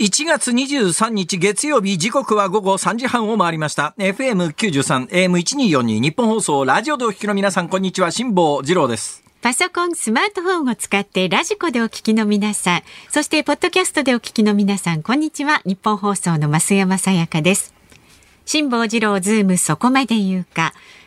1月23日月曜日時刻は午後3時半を回りました FM93 AM1242 日本放送ラジオでお聞きの皆さんこんにちは辛坊治郎ですパソコン、スマートフォンを使ってラジコでお聞きの皆さん、そしてポッドキャストでお聞きの皆さん、こんにちは。ニッポン放送の増山さやかです。辛坊治郎ズームそこまで言うか。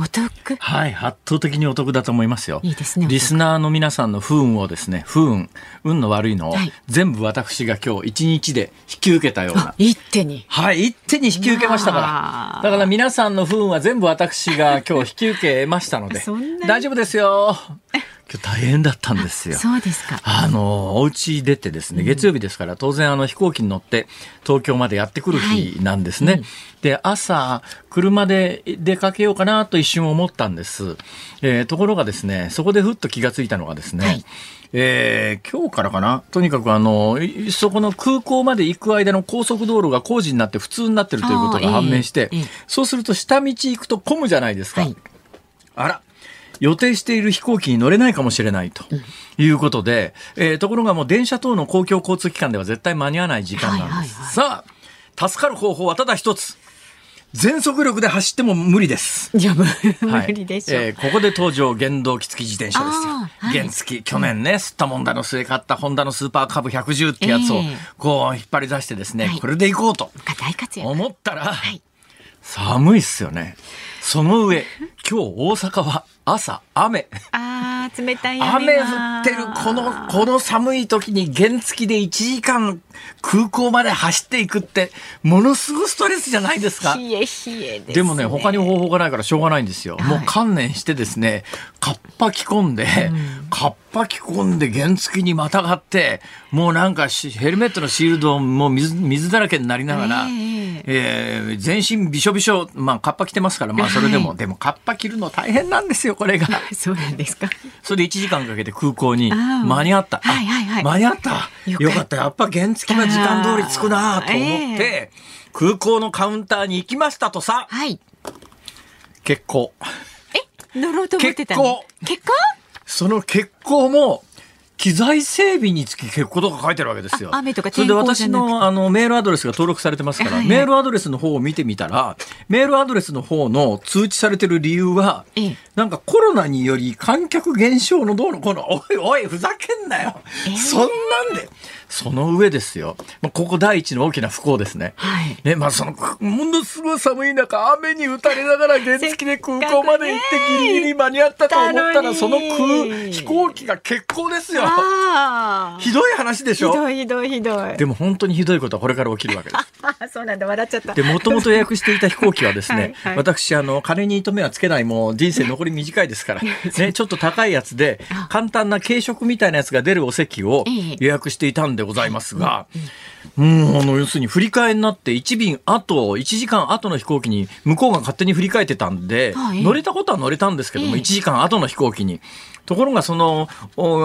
お得。はい圧倒的にお得だと思いますよ。いいですねリスナーの皆さんの不運をですね不運運の悪いのを、はい、全部私が今日一日で引き受けたような。一手に。はい一手に引き受けましたから。だから皆さんの不運は全部私が今日引き受けましたので。大丈夫ですよ大変だったんですよ。そうですか。あの、お家出てですね、月曜日ですから、当然あの飛行機に乗って東京までやってくる日なんですね。はいうん、で、朝、車で出かけようかなと一瞬思ったんです。えー、ところがですね、そこでふっと気がついたのがですね、はいえー、今日からかなとにかくあの、そこの空港まで行く間の高速道路が工事になって普通になってるということが判明して、えーえー、そうすると下道行くと混むじゃないですか。はい、あら、予定している飛行機に乗れないかもしれないということで、うん、えー、ところがもう電車等の公共交通機関では絶対間に合わない時間なんです。はいはいはい、さあ、助かる方法はただ一つ。全速力で走っても無理です。いや、無理でしょ、はい、えー、ここで登場、原動機付き自転車ですよ。はい、原付き、去年ね、吸ったもんだの末買ったホンダのスーパーカブ110ってやつを、こう引っ張り出してですね、はい、これで行こうと。思ったら、寒いっすよね。その上、今日大阪は朝雨。ああ、冷たい雨降ってる、この、この寒い時に原付で1時間空港まで走っていくって、ものすごいストレスじゃないですか。冷え冷えで、ね、でもね、他に方法がないからしょうがないんですよ。はい、もう観念してですね、カッパ着込んで、うん、カッパ着込んで原付にまたがって、もうなんかヘルメットのシールドも水水だらけになりながら、えー、えー、全身びしょびしょ、まあカッパ着てますから、まあそれでも、はい、でもカッパ着るの大変なんですよ、これが。そうなんですか。それで1時間かけて空港に間に合った。はいはいはい。間に合った。よかった。やっぱ原付が時間通り着くなと思って、空港のカウンターに行きましたとさ。はい。結構。え？乗ろうと思ってた結構。結構その結構も、機材整備につき結構とか書いてるわけですよ。雨とかそれで私のあのメールアドレスが登録されてますから、はいはい、メールアドレスの方を見てみたら、メールアドレスの方の通知されてる理由は、ええ、なんかコロナにより観客減少のどうのこの、おいおい、ふざけんなよ。えそんなんで。その上ですよ。まあ、ここ第一の大きな不幸ですね。はい。ね、まあ、その、ものすごい寒い中、雨に打たれながら原付で空港まで行ってギリギリ間に合ったと思ったら、その空、飛行機が欠航ですよ。ひどい話でしょ？ひどいひどいひどい。でも本当にひどいことはこれから起きるわけです。そうなんだ、笑っちゃった。で、もともと予約していた飛行機はですね、はいはい、私、あの、金に糸目はつけないもう人生残り短いですから、ね、ちょっと高いやつで、簡単な軽食みたいなやつが出るお席を予約していたんでございますが、うん、あの、要するに振り替えになって1便後、1時間後の飛行機に向こうが勝手に振り替えてたんで、はい、乗れたことは乗れたんですけども、1時間後の飛行機に。ところがその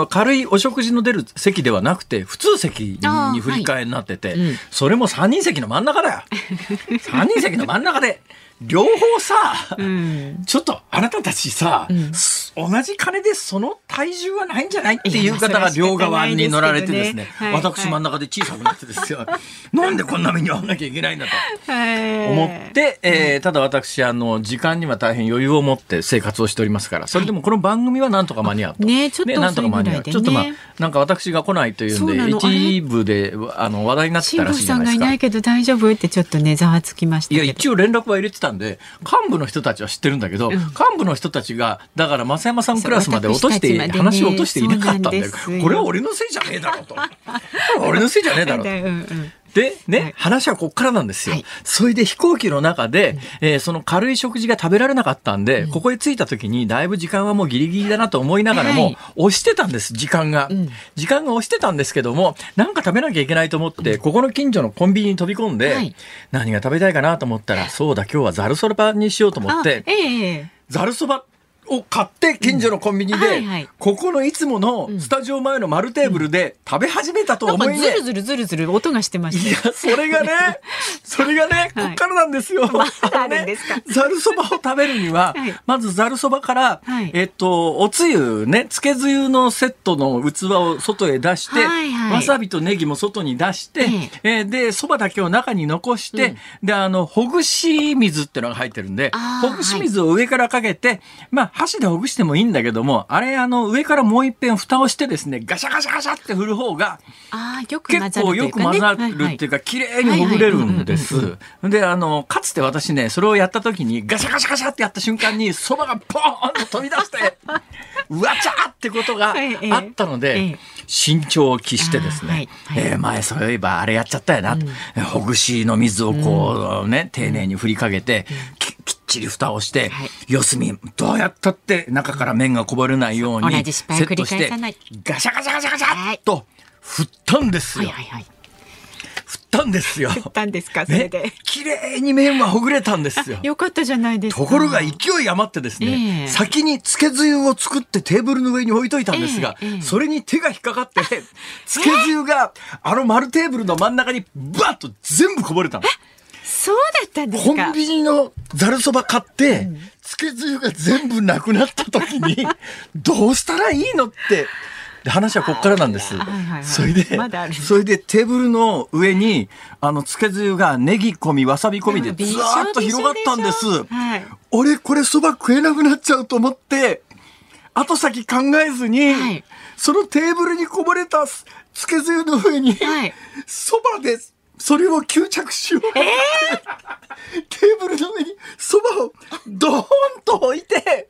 軽いお食事の出る席ではなくて普通席に振り替えになってて、はいうん、それも3人席の真ん中だよ。3人席の真ん中で両方さ、うん。ちょっとあなたたちさ、うんす同じ金でその体重はないんじゃないっていう方が両側に乗られてですねねはい私真ん中で小さくなってですよ、なんでこんな目に遭わなきゃいけないんだとはい。思って、えーただ私あの時間には大変余裕を持って生活をしておりますからそれでもこの番組はなんとか間に合うと。ねちょっとなんとか間に合う。遅いぐらいでねちょっとまあ、なんか私が来ないというんで、一部で、あの、話題になってたらしいじゃないですかさんがいな。いけど大丈夫？ってちょっとねざわつきましたいや。一応連絡は入れてたんで、幹部の人たちは知ってるんだけど、幹部の人たちが、だから増山さんクラスまで落として、ね話を落としていなかったんだよ。これは俺のせいじゃねえだろうと。俺のせいじゃねえだろうと。うんうん。で、ね、はい。話はこっからなんですよ。はい。それで飛行機の中で、えーその軽い食事が食べられなかったんで、ここへ着いた時に、だいぶ時間はもうギリギリだなと思いながらも、はい。押してたんです、時間が。ん。時間が押してたんですけども、なんか食べなきゃいけないと思って、ここの近所のコンビニに飛び込んで、はい。何が食べたいかなと思ったら、そうだ、今日はザルそばにしようと思っあて、ええザルそばを買って近所のコンビニで、ここのいつものスタジオ前の丸テーブルで食べ始めたと思いね、ズルズルズルズル音がしてました。よ。いや、それがね、それがね、こはい。っからなんですよ。まだあるんですか。ねざるそばを食べるには、はい。まずざるそばから、はい。えっと、おつゆね、つけつゆのセットの器を外へ出して、わさびとネギも外に出して、えーで、そばだけを中に残して、で、あの、ほぐし水ってのが入ってるんでほぐし水を上からかけて、まあ、箸でほぐしてもいいんだけども、あれ、あの、上からもう一遍蓋をしてですね、ガシャガシャガシャって振る方が、ああよく混結。構よく混ざるっていうか、綺麗にほぐれるんです。で、あの、かつて私ね、それをやった時に、ガシャガシャガシャってやった瞬間に、蕎麦がポーンと飛び出して、うわちゃーってことがええ。あったのえでえ、慎重を期してですね、えー前そういえばあれやっちゃったよな、ほぐしの水をこうね、丁寧に振りかけて、ききっちり蓋をして、はい四隅、どうやったって中から麺がこぼれないように同セットしてガシャガシャガシャガシはいャっと振ったんですよ。はいはいはい。振ったんですよ。振ったんですかそれねで。、綺麗に麺はほぐれたんですよ。よかったじゃないですか。ところが勢い余ってですね、ええ先につけつゆを作ってテーブルの上に置いといたんですが、ええええそれに手が引っかかって、つけつゆがあの丸テーブルの真ん中にバッと全部こぼれたの。そうだったんですか？コンビニのざるそば買って、つけつゆが全部なくなった時に、どうしたらいいのって、で話はこっからなんです。はいはいはい。それで、まそれでテーブルの上に、あの、つけつゆがネギ込み、わさび込みでずーっと広がったんです。はい。俺これそば食えなくなっちゃうと思って、後先考えずに、はい。そのテーブルにこぼれたつつけつゆの上に、はい。そばで、それを吸着しよう。と思って、テーブルの上にそばをドーンと置いて、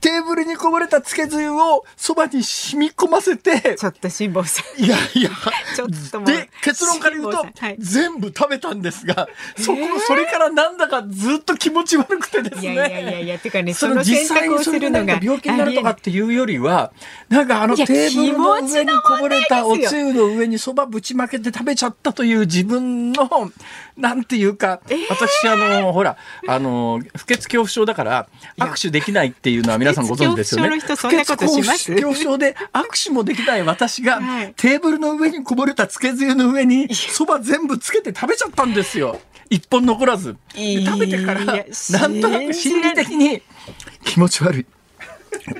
テーブルにこぼれたつけつゆをそばに染み込ませて、ちょっと辛坊さん。いやいや、ちょっとで、結論から言うとはい、全部食べたんですが、そこ、それからなんだかずっと気持ち悪くてですね。いやいやいやてかねそその実際にそれでなんか病気になるとかっていうよりは、なんかあのテーブルの上にこぼれたおつゆの上にそばぶちまけて食べちゃったという自分の、なんていうか、私あの、ほら、あの、不潔恐怖症だから、握手できないっていうのは皆さんご存知ですよね。不潔恐怖症の人そんなことします？不潔恐怖症で握手もできない私が、はいテーブルの上にこぼれたつけつゆの上に、そば全部つけて食べちゃったんですよ。一本残らず。で食べてから、なんとなく心理的に気持ち悪い。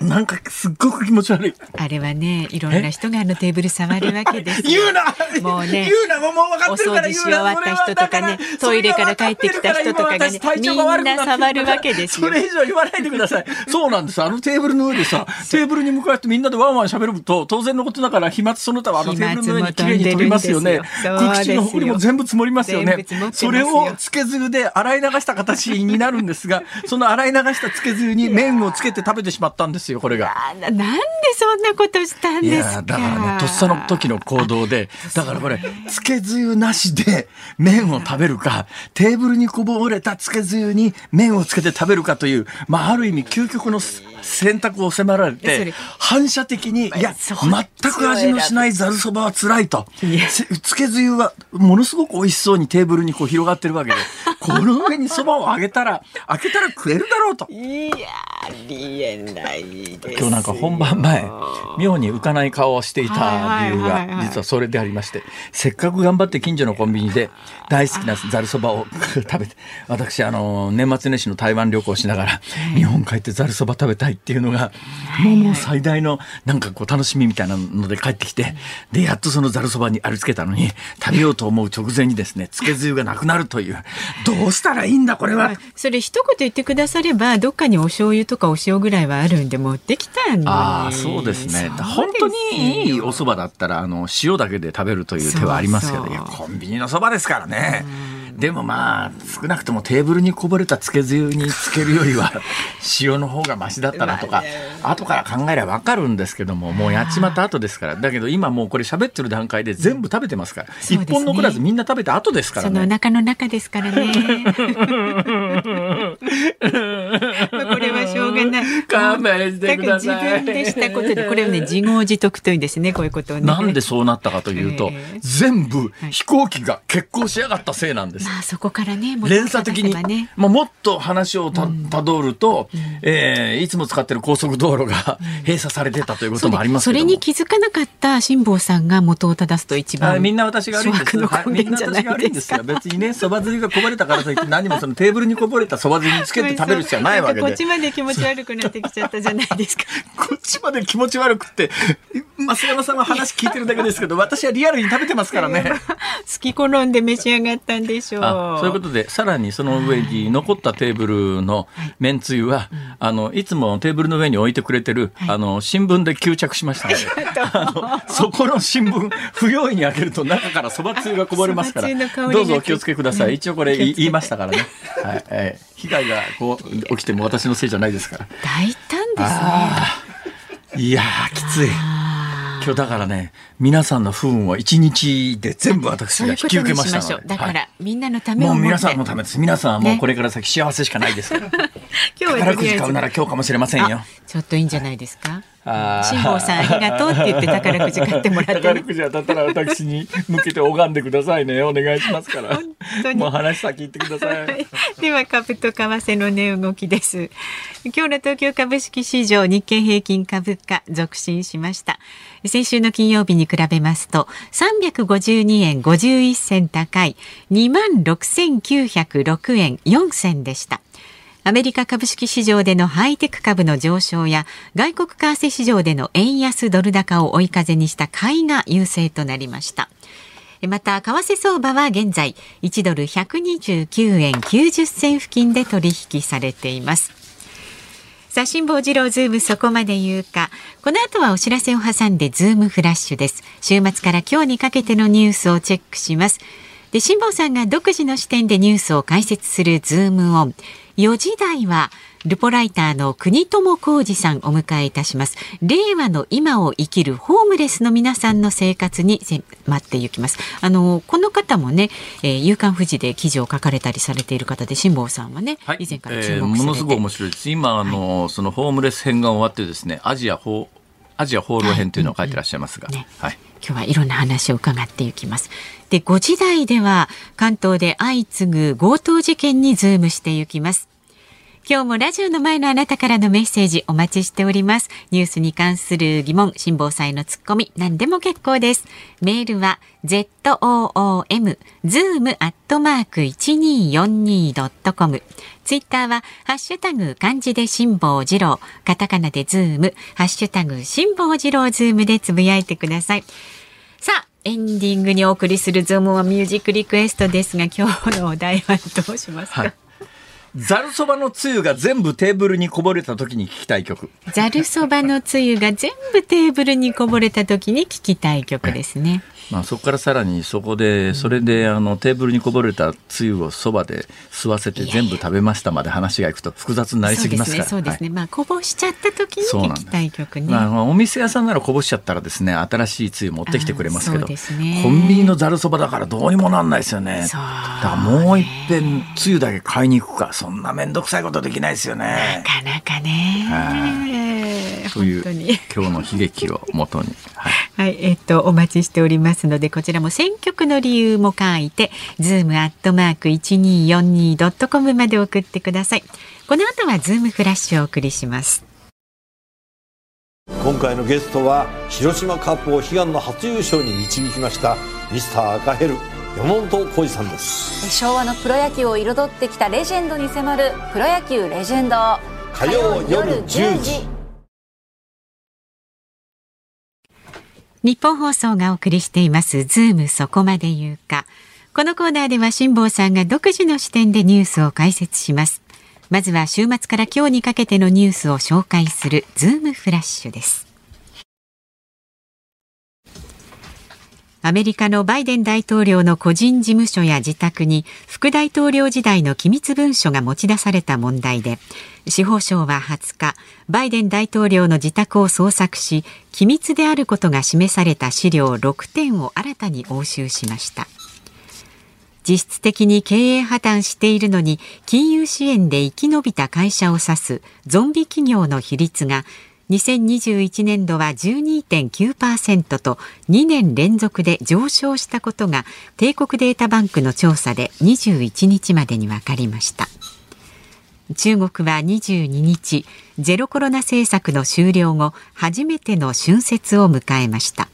なんかすっごく気持ち悪い。あれはねいろんな人があのテーブル触るわけですよ。言うな！もうね言うな！もう分かってるから言うな！お掃除し終わった人とかねトイレから帰ってきた人とかがねみんな触るわけですよ。それ以上言わないでください。そうなんです。あのテーブルの上でさ、テーブルに向かってみんなでワンワン喋ると、当然のことだから飛沫その他はあのテーブルの上に綺麗に飛びますよ。ね。空気中の埃も全部積もりますよね。それをつけずで洗い流した形になるんですが、その洗い流したつけずに麺をつけて食べてしまったんですよ、これが。あななんでそんなことしたんいですか？やだからねとっさの時の行動でだからこれつけつゆなしで麺を食べるかテーブルにこぼれたつけつゆに麺をつけて食べるかという、まあ、ある意味究極の選択を迫られそてれ反射的にいや全く味のしないざるそばは辛いと。つけつゆはものすごく美味しそうにテーブルにこう広がってるわけでこの上にそばをあげたら開けたら食えるだろうと。いやりえない今日なんか本番前妙に浮かない顔をしていた理由が実はそれでありましてせっかく頑張って近所のコンビニで大好きなざるそばを食べて私あの年末年始の台湾旅行しながら日本帰ってざるそば食べたいっていうのがもう最大のなんかこう楽しみみたいなので帰ってきてでやっとそのざるそばにありつけたのに食べようと思う直前にですねつけつゆがなくなるという。どうしたらいいんだこれは。それ一言言ってくださればどっかにお醤油とかお塩ぐらいはあるんで持ってきたのああそうですね。本当にいいお蕎麦だったらあの塩だけで食べるという手はありますけどいやコンビニの蕎麦ですからね。でもまあ少なくともテーブルにこぼれたつけつゆにつけるよりは 塩の方がマシだったなとか後から考えれば分かるんですけどももうやっちまった後ですから。だけど今もうこれ喋ってる段階で全部食べてますから。一、本残らずみんな食べた後ですからね。そのお腹の中ですからね。勘弁してください。自分でしたことでこれをね自業自得というんですねこういうことをね。なんでそうなったかというと、えー、全部飛行機が欠航しやがったせいなんです。まあそこからね連鎖的に、まあもっと話をたたどると、うん、えー、いつも使ってる高速道路が閉鎖されてたということもありますそれに気づかなかった辛坊さんが元を正すと一番みんな私が悪いんです。みんな私が悪いんですよ。別にねそばずりがこぼれたからといって何もそのテーブルにこぼれたそばずりにつけて食べる必要はないわけで。こっちまで気持ち悪くなってきちゃったじゃないですか。こっちまで気持ち悪くて増山さんは話聞いてるだけですけど私はリアルに食べてますからね。好き好んで召し上がったんでしょう。そういうことでさらにその上に残ったテーブルのめんつゆは、あのいつもテーブルの上に置いてくれてる、あの新聞で吸着しましたので、あのそこの新聞不用意に開けると中からそばつゆがこぼれますからどうぞお気をつけください。一応これ言いましたからね。はい、えー、被害がこう起きても私のせいじゃないですから。大胆ですね。いやきつい。今日だからね皆さんの不運を一日で全部私が引き受けましたので。だから、はい、みんなのためもう皆さんのためです。皆さんはもうこれから先幸せしかないですから、ね、今日は宝くじ買うなら今日かもしれませんよ。ちょっといいんじゃないですか？辛坊さんありがとうって言って宝くじ買ってもらって、宝くじ当たったら私に向けて拝んでください。ねお願い。しますからもう話先言ってください、では株と為替の値動きです今日の東京株式市場日経平均株価続伸しました先週の金曜日に比べますと352円51銭高い。2万6906円4銭でしたアメリカ株式市場でのハイテク株の上昇や外国為替市場での円安ドル高を追い風にした買いが優勢となりました。また為替相場は現在1ドル129円90銭付近で取引されています。さあ辛坊治郎ズームそこまで言うか。この後はお知らせを挟んでズームフラッシュです。週末から今日にかけてのニュースをチェックします。で辛坊さんが独自の視点でニュースを解説するズームオン。4時台はルポライターの國友公司さんお迎えいたします。令和の今を生きるホームレスの皆さんの生活に迫っていきます。あのこの方もね、えー、夕刊フジで記事を書かれたりされている方で辛坊さんはね、はい、以前から注目、えー、ものすごい面白いです。今あの、はい、そのホームレス編が終わってですねアジアホアジア放浪編というのを書いてらっしゃいますが、はい、ね。はい、今日はいろんな話を伺っていきます。で5時台では関東で相次ぐ強盗事件にズームしていきます今日もラジオの前のあなたからのメッセージお待ちしております。ニュースに関する疑問、辛坊さんへのツッコミ、何でも結構です。メールは zoom zoom アットマーク 1242.com ツイッターはハッシュタグ漢字で辛坊治郎、カタカナでズーム、ハッシュタグ辛坊治郎ズームでつぶやいてください。さあ、エンディングにお送りするズームオンミュージックリクエストですが、今日のお題はどうしますか、はいざるそばのつゆが全部テーブルにこぼれた時に聞きたい曲。ざるそばのつゆが全部テーブルにこぼれた時に聞きたい曲ですね。まあ、そこからさらにそこでそれであのテーブルにこぼれたつゆをそばで吸わせて全部食べましたまで話がいくと複雑になりすぎますから。そうですね、はい、まあこぼしちゃった時に聞きたい曲ね、まあ、お店屋さんならこぼしちゃったらですね新しいつゆ持ってきてくれますけど、ね、コンビニのざるそばだからどうにもなんないですよね。だからもういっぺんつゆだけ買いに行くか。そんな面倒くさいことできないですよね。なかなかね。という 今日の悲劇をもとに、はい、はい、えっとお待ちしておりますのでこちらも選曲の理由も書いてズームアットマーク一二四二ドットコムまで送ってください。この後はズームフラッシュをお送りします。今回のゲストは広島カープを悲願の初優勝に導きましたミスター赤ヘル山本浩二さんです。昭和のプロ野球を彩ってきたレジェンドに迫る「プロ野球レジェンド」火曜夜10時ニッポン放送がお送りしていますズームそこまで言うか。このコーナーでは辛坊さんが独自の視点でニュースを解説します。まずは週末から今日にかけてのニュースを紹介するズームフラッシュです。アメリカのバイデン大統領の個人事務所や自宅に副大統領時代の機密文書が持ち出された問題で司法省は20日バイデン大統領の自宅を捜索し機密であることが示された資料6点を新たに押収しました。実質的に経営破綻しているのに金融支援で生き延びた会社を指すゾンビ企業の比率が2021年度は12.9%と2年連続で上昇したことが帝国データバンクの調査で21日までに分かりました。中国は22日ゼロコロナ政策の終了後初めての春節を迎えました。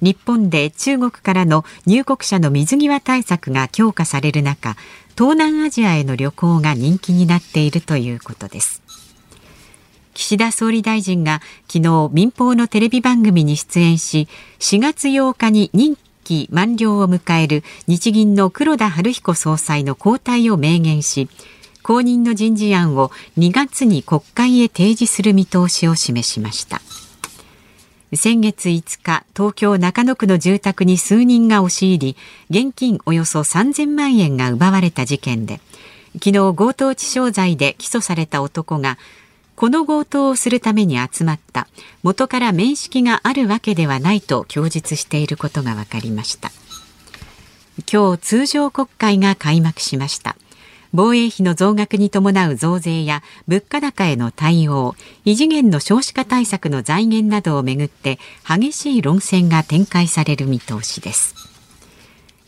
日本で中国からの入国者の水際対策が強化される中東南アジアへの旅行が人気になっているということです。岸田総理大臣が昨日民放のテレビ番組に出演し4月8日に任期満了を迎える日銀の黒田晴彦総裁の交代を明言し後任の人事案を2月に国会へ提示する見通しを示しました。先月5日東京中野区の住宅に数人が押し入り現金およそ3000万円が奪われた事件で昨日強盗致傷罪で起訴された男がこの強盗をするために集まった元から面識があるわけではないと供述していることが分かりました。今日通常国会が開幕しました。防衛費の増額に伴う増税や物価高への対応異次元の少子化対策の財源などをめぐって激しい論戦が展開される見通しです。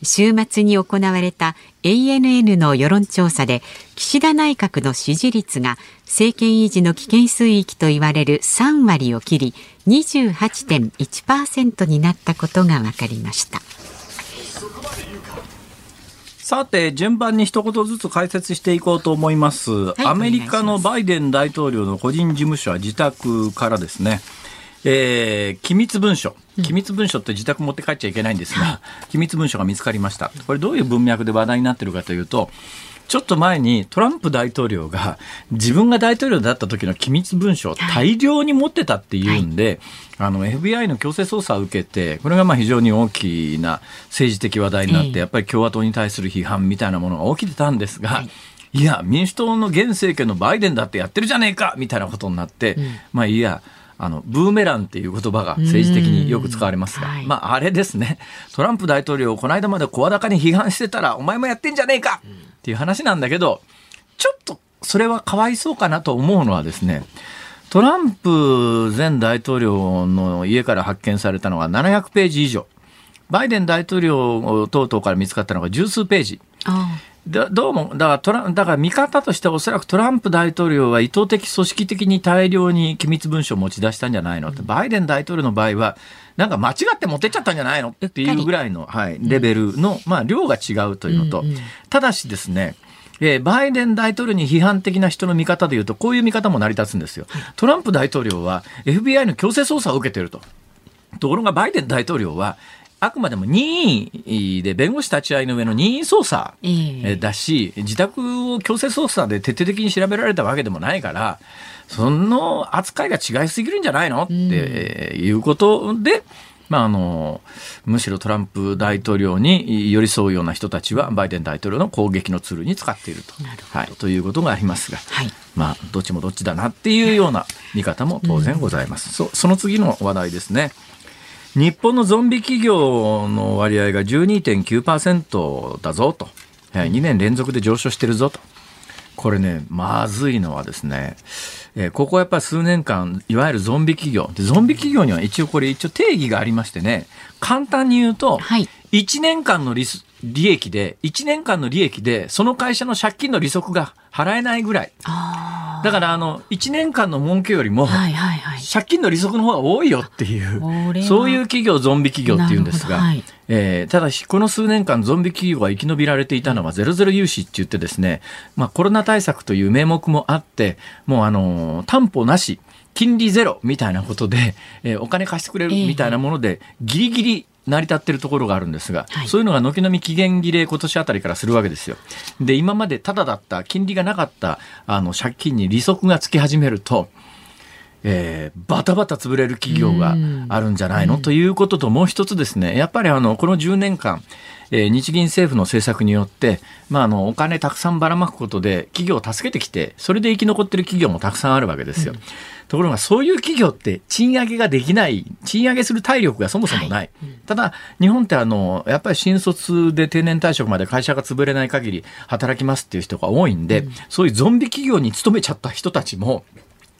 週末に行われた ANN の世論調査で岸田内閣の支持率が政権維持の危険水域と言われる3割を切り28.1%になったことが分かりました。さて、順番に一言ずつ解説していこうと思います。いアメリカのバイデン大統領の個人事務所は自宅からですね、えー、機密文書。機密文書って自宅持って帰っちゃいけないんですが、機密文書が見つかりました。これどういう文脈で話題になってるかというと、ちょっと前にトランプ大統領が自分が大統領だった時の機密文書を大量に持ってたっていうんで、あの FBI の強制捜査を受けて、これがまあ非常に大きな政治的話題になって、やっぱり共和党に対する批判みたいなものが起きてたんですが、い。や、民主党の現政権のバイデンだってやってるじゃねえかみたいなことになって、まあいいや、あの、ブーメランっていう言葉が政治的によく使われますが、はい。まああれですね、トランプ大統領をこの間まで声高に批判してたら、お前もやってんじゃねえか！っていう話なんだけど、ちょっとそれはかわいそうかなと思うのはですね、トランプ前大統領の家から発見されたのが700ページ以上。バイデン大統領等々から見つかったのが十数ページ。だどうも、だからトラ、だから見方としてはおそらくトランプ大統領は意図的、組織的に大量に機密文書を持ち出したんじゃないの？って、バイデン大統領の場合は、なんか間違って持ってっちゃったんじゃないの？っていうぐらいの、はい、レベルの、まあ、量が違うというのと、ただしですね、えーバイデン大統領に批判的な人の見方でいうと、こういう見方も成り立つんですよ。トランプ大統領は FBI の強制捜査を受けていると。ところがバイデン大統領は、あくまでも任意で弁護士立ち会いの上の任意捜査だし、自宅を強制捜査で徹底的に調べられたわけでもないから、その扱いが違いすぎるんじゃないのってえーいうことで、まあ、あの、むしろトランプ大統領に寄り添うような人たちは、バイデン大統領の攻撃のツールに使っていると。はい、ということがありますが、はいまあ、どっちもどっちだなっていうような見方も当然ございます。そその次の話題ですね。日本のゾンビ企業の割合が12.9%だぞと。はい2年連続で上昇してるぞと。これね、まずいのはですね、えーここはやっぱり数年間、いわゆるゾンビ企業。でゾンビ企業には一応これ一応定義がありましてね、簡単に言うと、はい1年間のリス利益で、1年間の利益で、その会社の借金の利息が払えないぐらい。あだから、あの、1年間の儲けよりも。借金の利息の方が多いよっていうそういう企業ゾンビ企業っていうんですが、えーただしこの数年間ゾンビ企業が生き延びられていたのはゼロゼロ融資って言ってですね、まあ、コロナ対策という名目もあってもうあのー担保なし金利ゼロみたいなことで、えーお金貸してくれるみたいなもので、ギリギリ成り立ってるところがあるんですが、はい。そういうのが軒並み期限切れ今年あたりからするわけですよ。で、今までタダだった、金利がなかった、あの、借金に利息がつき始めると、えーバタバタ潰れる企業があるんじゃないの、ということと、もう一つですね、やっぱりあの、この10年間、えー日銀政府の政策によって、まあ、あの、お金たくさんばらまくことで、企業を助けてきて、それで生き残ってる企業もたくさんあるわけですよ。ところが、そういう企業って、賃上げができない、賃上げする体力がそもそもない。ただ、日本ってあの、やっぱり新卒で定年退職まで会社が潰れない限り働きますっていう人が多いんで、そういうゾンビ企業に勤めちゃった人たちも、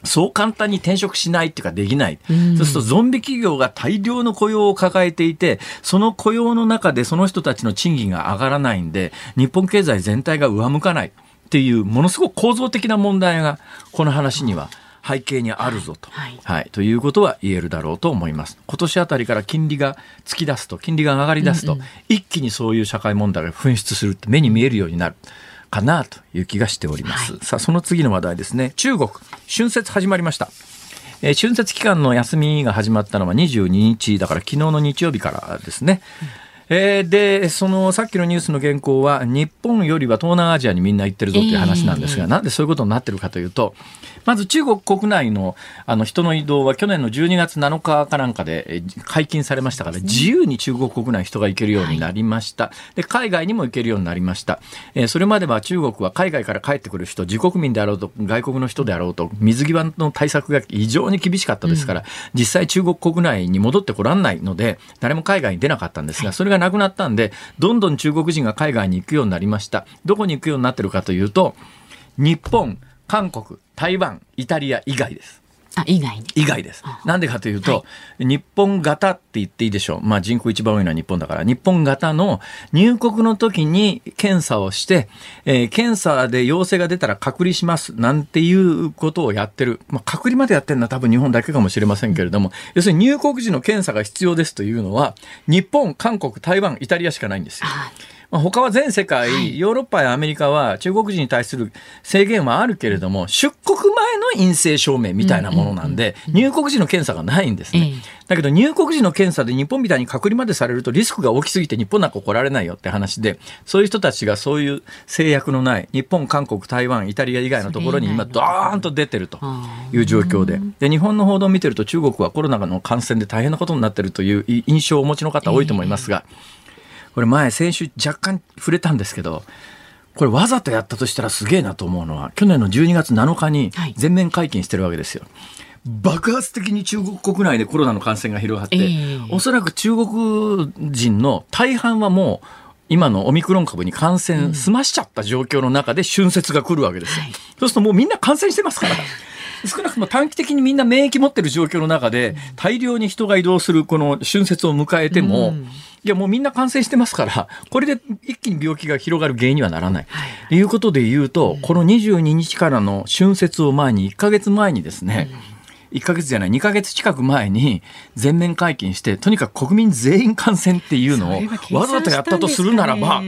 そう簡単に転職しないっていうかできない。そうするとゾンビ企業が大量の雇用を抱えていて、その雇用の中でその人たちの賃金が上がらないんで、日本経済全体が上向かないっていう、ものすごく構造的な問題が、この話には背景にあるぞと。はいはい。ということは言えるだろうと思います。今年あたりから金利が突き出すと、金利が上がり出すと、一気にそういう社会問題が噴出するって目に見えるようになる。かなという気がしております。さあ、その次の話題ですね。中国、春節始まりました。えー春節期間の休みが始まったのは22日、だから昨日の日曜日からですね。えーで、そのさっきのニュースの原稿は、日本よりは東南アジアにみんな行ってるぞっていう話なんですが、なんでそういうことになってるかというと、まず中国国内のあの人の移動は去年の12月7日かなんかでえー解禁されましたから、自由に中国国内人が行けるようになりました。で、海外にも行けるようになりました。えーそれまでは中国は海外から帰ってくる人、自国民であろうと、外国の人であろうと、水際の対策が非常に厳しかったですから、実際中国国内に戻ってこらんないので、誰も海外に出なかったんですが、それがなくなったんで、どんどん中国人が海外に行くようになりました。どこに行くようになってるかというと、日本、韓国、台湾、イタリア以外です。あ、以外に。以外です。なんでかというと、日本型って言っていいでしょう。まあ人口一番多いのは日本だから、日本型の入国の時に検査をして、えー検査で陽性が出たら隔離しますなんていうことをやってる。まあ隔離までやってるのは多分日本だけかもしれませんけれども、要するに入国時の検査が必要ですというのは、日本、韓国、台湾、イタリアしかないんですよ。まあ、他は全世界、ヨーロッパやアメリカは中国人に対する制限はあるけれども、出国前の陰性証明みたいなものなんで、入国時の検査がないんですね。ええ。だけど入国時の検査で日本みたいに隔離までされるとリスクが大きすぎて日本なんか来られないよって話で、そういう人たちがそういう制約のない日本、韓国、台湾、イタリア以外のところに今ドーンと出てるという状況で。で、日本の報道を見てると中国はコロナの感染で大変なことになってるという印象をお持ちの方多いと思いますが、これ前先週若干触れたんですけど、これわざとやったとしたらすげえなと思うのは、去年の12月7日にはい全面解禁してるわけですよ。爆発的に中国国内でコロナの感染が広がって、ええおそらく中国人の大半はもう、今のオミクロン株に感染済ましちゃった状況の中で春節が来るわけですよ。はいそうするともうみんな感染してますから。少なくとも短期的にみんな免疫持ってる状況の中で、大量に人が移動するこの春節を迎えても、うんいやもうみんな感染してますから、これで一気に病気が広がる原因にはならない。ということで言うと、この22日からの春節を前に、1ヶ月前にですね、1ヶ月じゃない、2ヶ月近く前に全面解禁して、とにかく国民全員感染っていうのをわざとやったとするならば、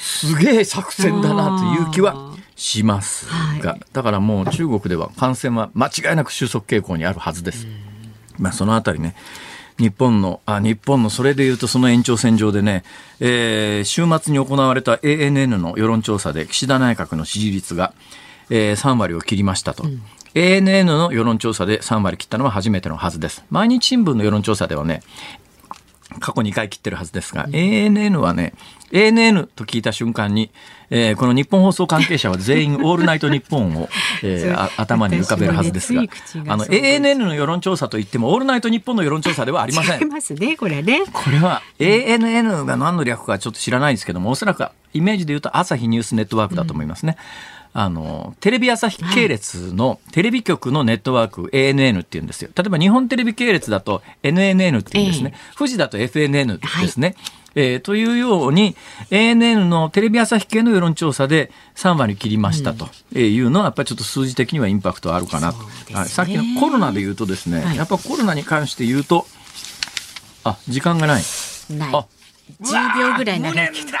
すげえ作戦だなという気はしますが、だからもう中国では感染は間違いなく収束傾向にあるはずです。まあそのあたりね、日本の、あ、日本のそれで言うとその延長線上でね、えー週末に行われた ANN の世論調査で岸田内閣の支持率が、えー3割を切りましたと。ANN の世論調査で3割切ったのは初めてのはずです。毎日新聞の世論調査ではね、過去2回切ってるはずですが、ANN はね、ANN と聞いた瞬間に、えーこの日本放送関係者は全員 オールナイト日本を、えーあ頭に浮かべるはずですがあの、ANN の世論調査といっても、オールナイト日本の世論調査ではありません。ますね、これね。これは ANN が何の略かちょっと知らないですけども、おそらくイメージで言うと朝日ニュースネットワークだと思いますね。あの、テレビ朝日系列のテレビ局のネットワーク ANN っていうんですよ。例えば日本テレビ系列だと NNN っていうんですね。富士だと FNN ですね。えーというように ANN のテレビ朝日系の世論調査で3割切りましたと。いうのはやっぱりちょっと数字的にはインパクトあるかなと、はい。さっきのコロナで言うとですね、はい。やっぱコロナに関して言うとあ時間がない。ない。あ10秒ぐらいなら無念だ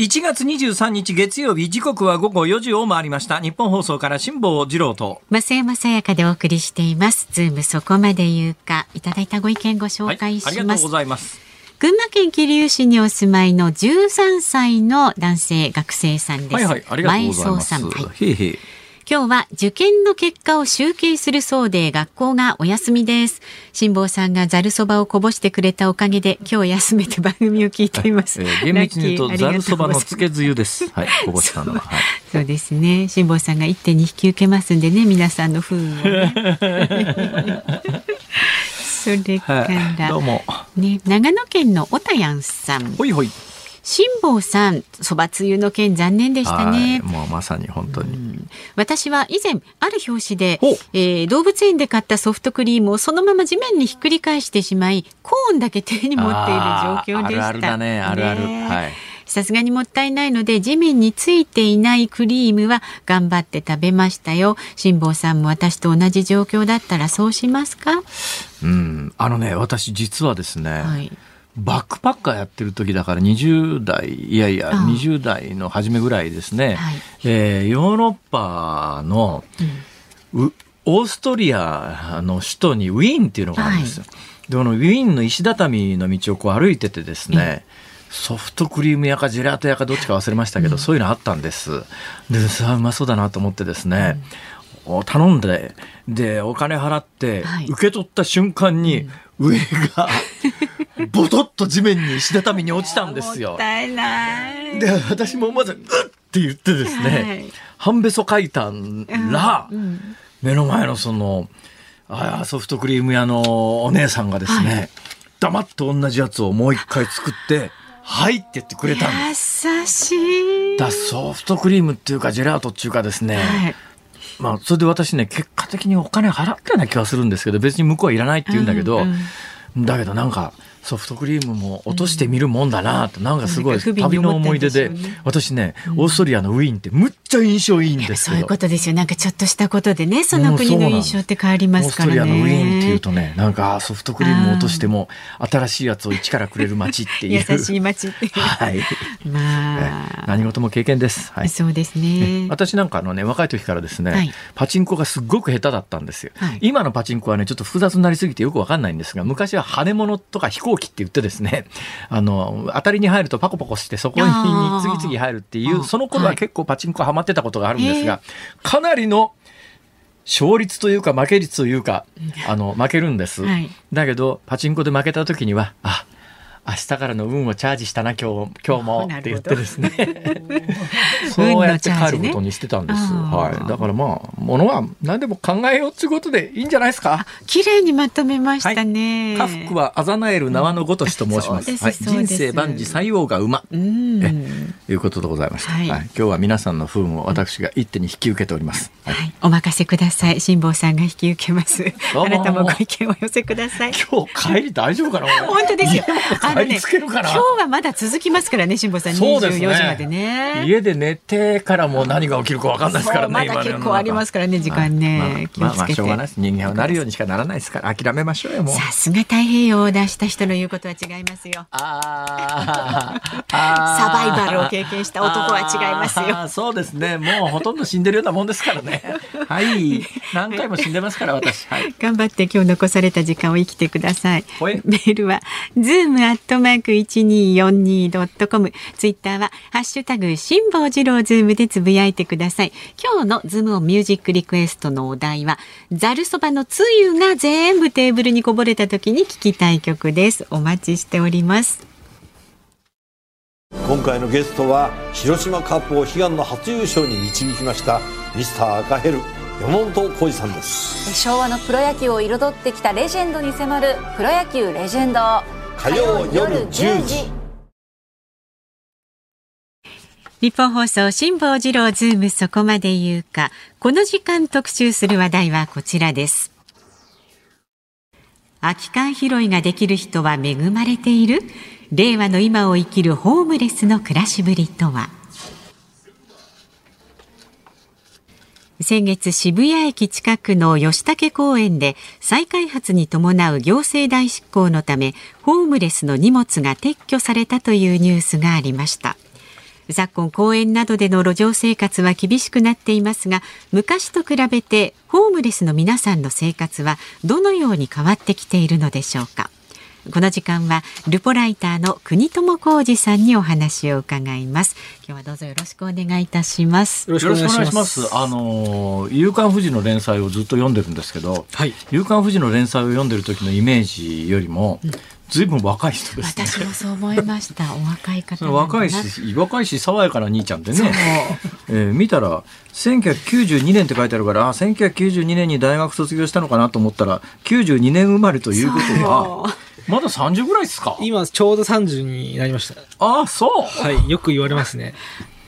1月23日月曜日時刻は午後4時を回りました。ニッポン放送から辛坊治郎と。増山さやかでお送りしています。ズームそこまで言うか。いただいたご意見ご紹介しはい、ありがとうます、ございます。群馬県桐生市にお住まいの13歳の男性学生さんです。はいはいありがとうございます。前総さん。はい。へいへい今日は受験の結果を集計するそうで学校がお休みです。辛坊さんがざるそばをこぼしてくれたおかげで今日休めて番組を聞いています。えー厳密に言うとざるそばのつけつゆですはいこぼしたのは、はい、そうですね。辛坊さんが一手に引き受けますんでね、皆さんの不運をね。それから、はい、どうもね、長野県のおたやんさん。ほいほい辛坊さん、そばつゆの件残念でしたはいね。もうまさに本当に、私は以前ある表紙でえー動物園で買ったソフトクリームをそのまま地面にひっくり返してしまいコーンだけ手に持っている状況でした。あるあるだねあるある、ねはい。さすがにもったいないので地面についていないクリームは頑張って食べましたよ。辛坊さんも私と同じ状況だったらそうしますか、うん。あのね私実はですね、はい、バックパッカーやってる時だから20代いやいやああ。20代の初めぐらいですね、はい。えーヨーロッパの、うオーストリアの首都にウィーンっていうのがあるんですよ。でこのウィーンの石畳の道をこう歩いててですね、ソフトクリーム屋かジェラート屋かどっちか忘れましたけど、そういうのあったんです。でさあうまそうだなと思ってですね、お頼んででお金払って、はい。受け取った瞬間に、上がボトッと地面に石畳に落ちたんですよもっ。たいないで私も思わず「うっ!」って言ってですね、はい半べそ書いたら、うん目の前のそのあーソフトクリーム屋のお姉さんがですね、黙って同じやつをもう一回作って「はい」って言ってくれたんです。優しいだソフトクリームっていうかジェラートっていうかですね、はいまあそれで私ね結果的にお金払ったような気がするんですけど別に向こうはいらないって言うんだけど、うんうんだけどなんかソフトクリームも落としてみるもんだなと、なんかすごいなんか不憫に旅の思い出でね私ね、オーストリアのウィーンってむっちゃ印象いいんですそういうことですよ。なんかちょっとしたことでね、その国の印象って変わりますからね。オーストリアのウィーンっていうとねなんかソフトクリームを落としても新しいやつを一からくれる街っていう。優しい街って。はい、まえあ、何事も経験です、はい。そうですね。私なんかあのね若い時からですね、はい。パチンコがすっごく下手だったんですよ、はい。今のパチンコはねちょっと複雑になりすぎてよくわかんないんですが昔は羽物とか飛行機って言ってですね あの当たりに入るとパコパコしてそこに次々入るっていうその頃は結構パチンコハマってたことがあるんですが、へかなりの勝率というか負け率というかあの負けるんです、はい。だけどパチンコで負けた時にはあ明日からの運をチャージしたな今日今日もって言ってですね。そうやって帰ることにしてたんです、ね。はい、だからまあものは何でも考えようっていうことでいいんじゃないですか？綺麗にまとめましたね。家福はあざなえる縄のごとしと申します。そうです。はい、人生万事採用が馬。うん。ということでございました、ははい。い今日は皆さんの不運を私が一手に引き受けております。はい。はい、お任せください。辛坊さんが引き受けます。あなたもご意見をお寄せください。今日帰り大丈夫かな俺。本当ですよ。ありつけるかな今日はまだ続きますからね、辛坊さん。そうですね24時までね。家で寝てからもう何が起きるか分かんないですからね。まだ結構ありますからね時間ねはい気をつけてまあまあまあしょうがないです。人間はなるようにしかならないですから諦めましょうよもう。さすが太平洋を出した人の言うことは違いますよ。あー あーサバイバルを経験した男は違いますよそうですね。もうほとんど死んでるようなもんですからね。はい。何回も死んでますから私。はい。頑張って今日残された時間を生きてください。メールは zoom アットマーク一二四二ドットコム。ツイッターはハッシュタグ辛坊治郎ズームでつぶやいてください。今日のズームオンミュージックリクエストのお題はざるそばのつゆが全部テーブルにこぼれた時に聞きたい曲です。お待ちしております。今回のゲストは広島カープを悲願の初優勝に導きましたミスター赤ヘル山本浩二さんです昭和のプロ野球を彩ってきたレジェンドに迫る「プロ野球レジェンド」火曜夜10時。ニッポン放送辛坊治郎ズームそこまで言うか。この時間特集する話題はこちらです。空き缶拾いができる人は恵まれている。令和の今を生きるホームレスの暮らしぶりとは。先月渋谷駅近くの吉武公園で再開発に伴う行政代執行のためホームレスの荷物が撤去されたというニュースがありました。昨今公園などでの路上生活は厳しくなっていますが昔と比べてホームレスの皆さんの生活はどのように変わってきているのでしょうか。この時間はルポライターの国友浩二さんにお話を伺います。今日はどうぞよろしくお願いいたします。よろしくお願いします。あの夕刊富士の連載をずっと読んでるんですけど、はい、夕刊富士の連載を読んでる時のイメージよりも、うんずいぶん若い人です、ね、私もそう思いました。お若い方若いし、若いし、爽やかな兄ちゃんでね。えー、見たら、1992年って書いてあるから、あ、1992年に大学卒業したのかなと思ったら、92年生まれということは、まだ30ぐらいですか？今、ちょうど30になりました。ああ、そうはい、よく言われますね。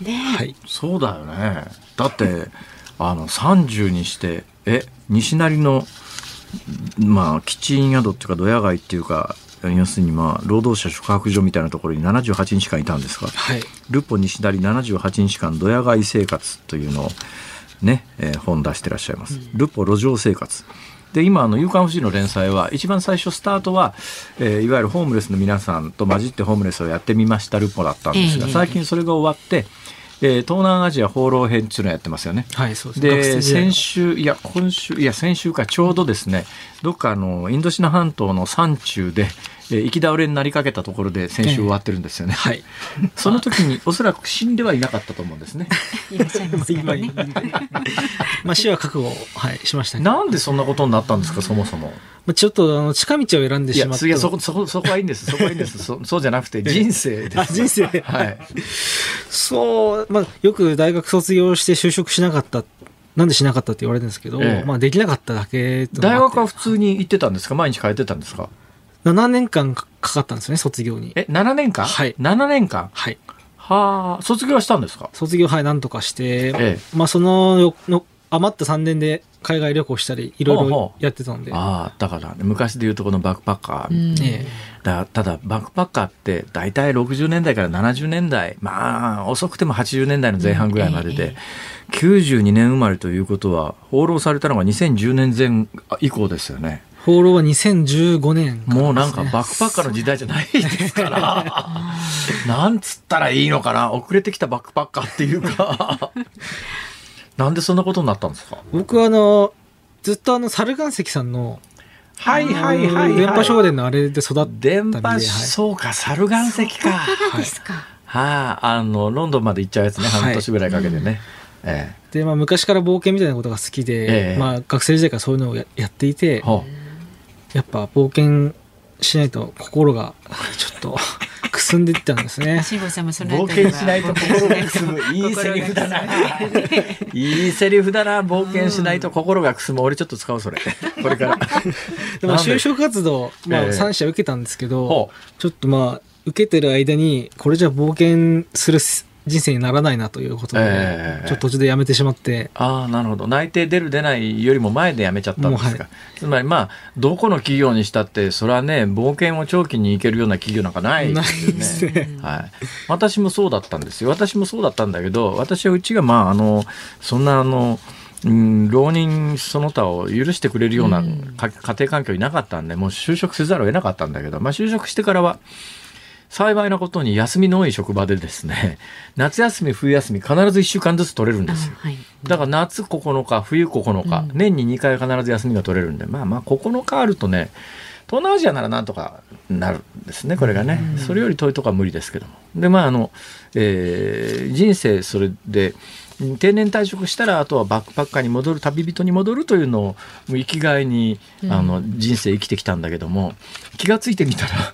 ねはい。そうだよね。だって、あの、30にして、え、西成の、まあ、キッチン宿っていうか、ドヤ街っていうか、要するにまあ労働者宿泊所みたいなところに78日間いたんですが、はい、ルポ西成78日間ドヤ街生活というのをね、えー、本出してらっしゃいます。ルポ路上生活。で今あの「夕刊富士」の連載は一番最初スタートは、えー、いわゆるホームレスの皆さんと混じってホームレスをやってみましたルポだったんですが、最近それが終わって、えー、東南アジア放浪編っていうのをやってますよね。はい、そうです。で先週いや今週いや先週かちょうどですねどっかあのインドシナ半島の山中でえー、行き倒れになりかけたところで先週終わってるんですよね。はい。その時におそらく死んではいなかったと思うんですね。いらっしゃいますね。まあ死は覚悟はいしました、ね、なんでそんなことになったんですかそもそも。まあちょっとあの近道を選んでしまって。いやそこそこそこはいいんですそこはいいんですそそうじゃなくて人生です。人生はい。そうまあよく大学卒業して就職しなかったなんでしなかったって言われるんですけど、ええ、まあできなかっただけ大学は普通に行ってたんですか？毎日通ってたんですか？7年間かかったんですよね、卒業に。え、7年間？はい。7年間？はい。はあ、卒業したんですか？卒業、はい、なんとかして、ええ、まあそのの、余った3年で海外旅行したり、いろいろやってたんで。ああ、だから、ね、昔でいうとこのバックパッカー。ええ、だただ、バックパッカーって大体60年代から70年代、まあ、遅くても80年代の前半ぐらいまでで、ええ、92年生まれということは、放浪されたのが2010年前以降ですよね。放浪は2015年、ね、もうなんかバックパッカーの時代じゃないですから。なんつったらいいのかな？遅れてきたバックパッカーっていうか。なんでそんなことになったんですか？僕はあの、ずっとあの、猿岩石さんの、はいはいはい、はい、電波少年のあれで育った電波、はい、そうか、猿岩石か。そうですか。はい、あ、あの、ロンドンまで行っちゃうやつね、半年ぐらいかけてね。ええ、で、まあ、昔から冒険みたいなことが好きで、ええ、まあ、学生時代からそういうのをやっていて、はあやっぱ冒険しないと心がちょっとくすんでいったんですね。冒険しないと 心がくすむ。いいセリフだな。いいセリフだな。冒険しないと心がくすむ。俺ちょっと使うそれ。これから。でも就職活動、まあ3社受けたんですけど、ちょっとまあ受けてる間にこれじゃ冒険する人生にならないなということで、えー、ちょっと途中でやめてしまって。ああなるほど。内定出る出ないよりも前でやめちゃったんですか、はい、つまりまあどこの企業にしたってそれはね冒険を長期に行けるような企業なんかないですよね、ね、はい、私もそうだったんですよ。私もそうだったんだけど私はうちがまああのそんなあのうん、浪人その他を許してくれるような家庭環境いなかったんで、もう就職せざるを得なかったんだけど、まあ就職してからは、幸いなことに休みの多い職場でですね、夏休み、冬休み、必ず1週間ずつ取れるんですよ。はい、だから夏9日、冬9日、うん、年に2回必ず休みが取れるんで、まあまあ9日あるとね、東南アジアならなんとかなるんですね、これがね。うん、それより遠いとこは無理ですけども。で、まああの、えー、人生それで、定年退職したらあとはバックパッカーに戻る旅人に戻るというのを生きがいにあの人生生きてきたんだけども気が付いてみたら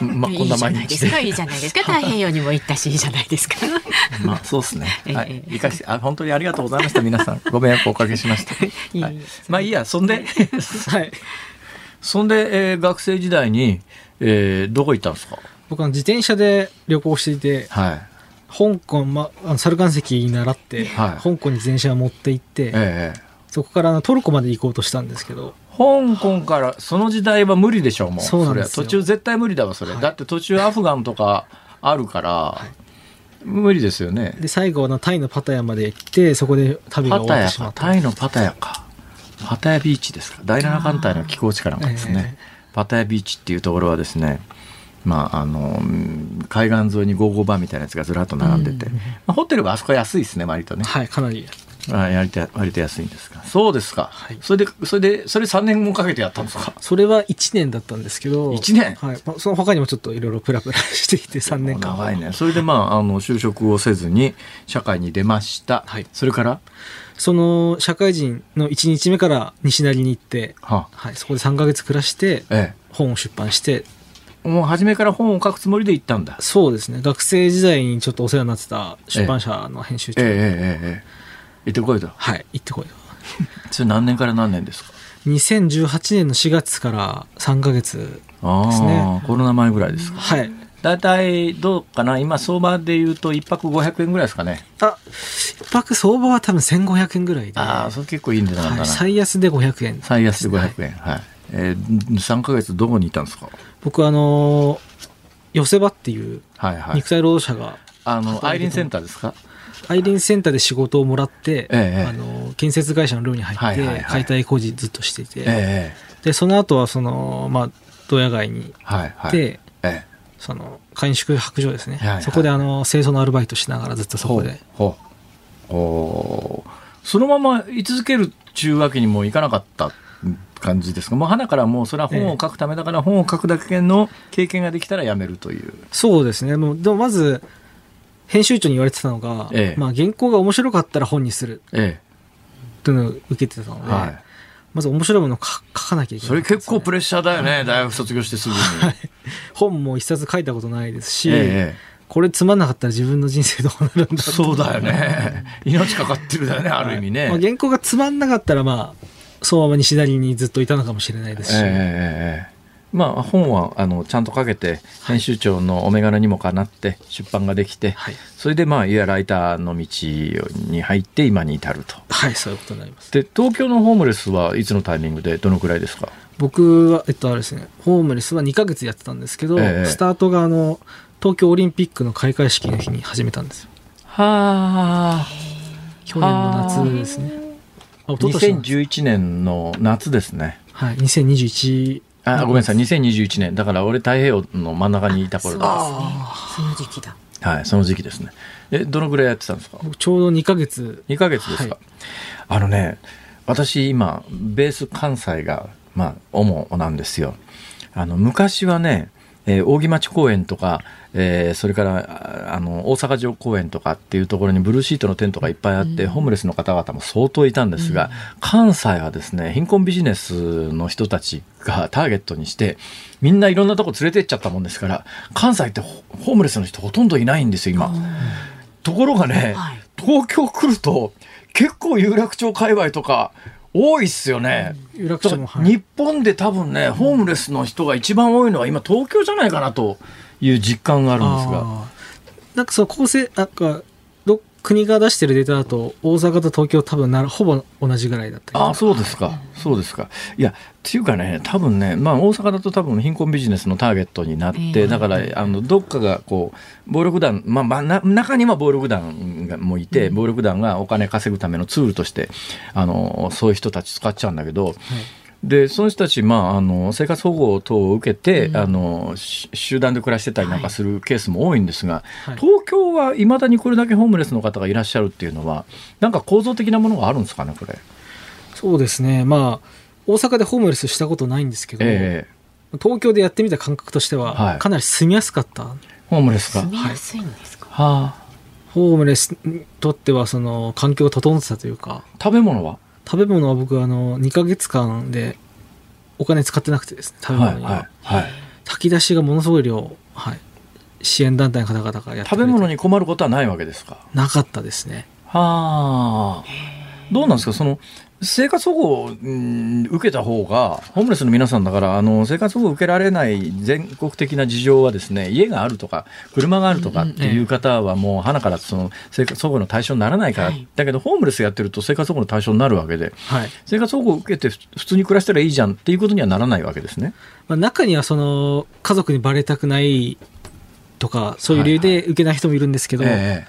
まあ、こんな毎日いいじゃないですか。太平洋にも行ったし、いいじゃないですか。まあ、そうですね。はい。生かして、あ、本当にありがとうございました。皆さん、ご迷惑おかけしました。はい、まあ、いいや、そんで、はい。そんで、えー、学生時代に、えー、どこ行ったんですか？僕は自転車で旅行していて、はい。香港、ま、あの猿岩石に習って、はい、香港に自転車を持って行って、ええ、そこからトルコまで行こうとしたんですけど香港からその時代は無理でしょうもう。そうなんです途中絶対無理だわそれ、はい、だって途中アフガンとかあるから、はい、無理ですよね。で最後のタイのパタヤまで行ってそこで旅が終わってしまった。タイのパタヤか。パタヤビーチですか。第七艦隊の寄港地かなんかですね、えー、パタヤビーチっていうところはですねまあ、あの海岸沿いにゴーゴーバーみたいなやつがずらっと並んでて、まあ、ホテルはあそこ安いですね割とね。はいかなりあやりて割と安いんですか？そうですか、はい、それでそれでそれ3年もかけてやったんですか？それは1年だったんですけど1年？はい。その他にもちょっといろいろプラプラしていて3年間長いねそれでまああの就職をせずに社会に出ました、はい、それから？その社会人の1日目から西成に行って、ははい、そこで3か月暮らして、ええ、本を出版して。もう初めから本を書くつもりで行ったんだ。そうですね。学生時代にちょっとお世話になってた出版社の編集長。ええええええ行ってこいと。はい行ってこいと。それ何年から何年ですか？2018年の4月から3か月ですね。コロナ前ぐらいですか？はい。大体どうかな？今相場でいうと1泊500円ぐらいですかね。あ1泊相場は多分1500円ぐらいで。ああそれ結構いいんじゃな。いかな、はい、最安で500円。最安で500円。はい、はい、えー、3か月どこにいたんですか？僕あの寄せ場っていう肉体労働者が、あのアイリンセンターですか？アイリンセンターで仕事をもらって、ええ、あの建設会社の寮に入って、解体工事ずっとしていて、え、でその後はそのまあドヤ街に行って、はいはい、その会員宿泊所ですね、はいはい、そこであの清掃のアルバイトしながらずっとそこで。ほうおそのまま居続けるっちゅうわけにもいかなかった感じですか？もう花からもうそれは本を書くためだから本を書くだけの経験ができたらやめるという、そうですね。もうでもまず編集長に言われてたのが、ええ、まあ、原稿が面白かったら本にする、ええ、というのを受けてたので、はい、まず面白いものを書かなきゃいけない、ね、それ結構プレッシャーだよね、大学卒業してすぐに。本も一冊書いたことないですし、え、これつまんなかったら自分の人生どうなるんだそうだよね。命かかってるだよね、ある意味ね。まあ、原稿がつまんなかったら、まあ、そのまま西成にずっといたのかもしれないですし。ええまあ、本はあのちゃんとかけて編集長のお眼鏡にもかなって出版ができて、はい、それでまあいわゆるライターの道に入って今に至ると。はいそういうことになります。で東京のホームレスはいつのタイミングでどのくらいですか？僕はえっとあれですねホームレスは2か月やってたんですけど、ええ、スタートがあの東京オリンピックの開会式の日に始めたんですよ。はあ。去年の夏ですね。2011年の夏。ですね。はい2021あごめんなさい。2021年。だから俺太平洋の真ん中にいた頃だその時期だ。はいその時期ですね。えどのぐらいやってたんですか？ちょうど2か月。2か月ですか、はい、あのね私今ベース関西がまあ主なんですよ。あの昔はねえー、扇町公園とか、えー、それからあの大阪城公園とかっていうところにブルーシートのテントがいっぱいあって、うん、ホームレスの方々も相当いたんですが、うん、関西はですね貧困ビジネスの人たちがターゲットにしてみんないろんなとこ連れてっちゃったもんですから関西ってホームレスの人ほとんどいないんですよ今。ところがね、はい、東京来ると結構有楽町界隈とか多いっすよね。有楽町も、はい、日本で多分ね、ホームレスの人が一番多いのは今東京じゃないかなという実感があるんですが。なんかその構成、なんか国が出してるデータだと大阪と東京多分なほぼ同じぐらいだったあそうですか。そうですか。いやっていうかね多分ねまあ大阪だと多分貧困ビジネスのターゲットになって、えー、だからあのどっかがこう暴力団まあ、まあ、な中には暴力団もいて、うん、暴力団がお金稼ぐためのツールとしてあのそういう人たち使っちゃうんだけど、はいでその人たち、まあ、あの生活保護等を受けて、うん、あの集団で暮らしてたりなんかするケースも多いんですが、はい、東京はいまだにこれだけホームレスの方がいらっしゃるっていうのはなんか構造的なものがあるんですかねこれ。そうですね。まあ大阪でホームレスしたことないんですけど、えー、東京でやってみた感覚としては、はい、かなり住みやすかった。ホームレスが。住みやすいんですか、はい、はあ。ホームレスにとってはその環境が整ってたというか。食べ物は？食べ物は僕あの2か月間でお金使ってなくてですね食べ物には、はいはいはい、炊き出しがものすごい量、はい、支援団体の方々がやって。食べ物に困ることはないわけですか？なかったですね。はあ。どうなんですか？その生活保護を、うん、受けた方が、ホームレスの皆さんだから、あの生活保護を受けられない全国的な事情はですね、家があるとか、車があるとかっていう方はもう、花からその生活保護の対象にならないから、はい、だけど、ホームレスやってると生活保護の対象になるわけで、はい、生活保護を受けて普通に暮らしたらいいじゃんっていうことにはならないわけですね。まあ、中にはその家族にばれたくないとか、そういう理由で受けない人もいるんですけど、はいはいえ。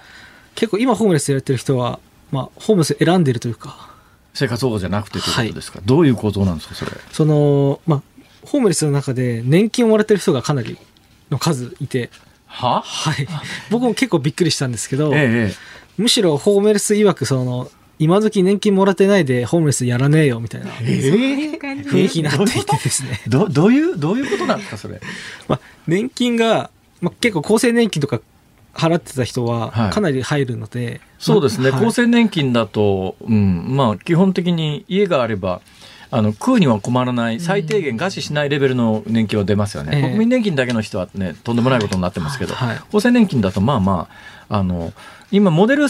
ー、結構今ホームレスやってる人は、まあ、ホームレス選んでるというか、生活保護じゃなくてということですか、はい、どういうことなんですかそれ？そのまあホームレスの中で年金をもらってる人がかなりの数いて。は？はい。僕も結構びっくりしたんですけど、ええ、むしろホームレス曰くその今時年金もらってないでホームレスやらねえよみたいな。雰囲気になっていてですね。どどういうどういうことなんですかそれ、まあ、年金が、まあ、結構厚生年金とか払ってた人はかなり入るので、はい、そうですね、はい、厚生年金だと、うん。まあ、基本的に家があればあの食うには困らない最低限餓死しないレベルの年金は出ますよね、国民年金だけの人はねとんでもないことになってますけど、はい、厚生年金だとまあまああの今モデル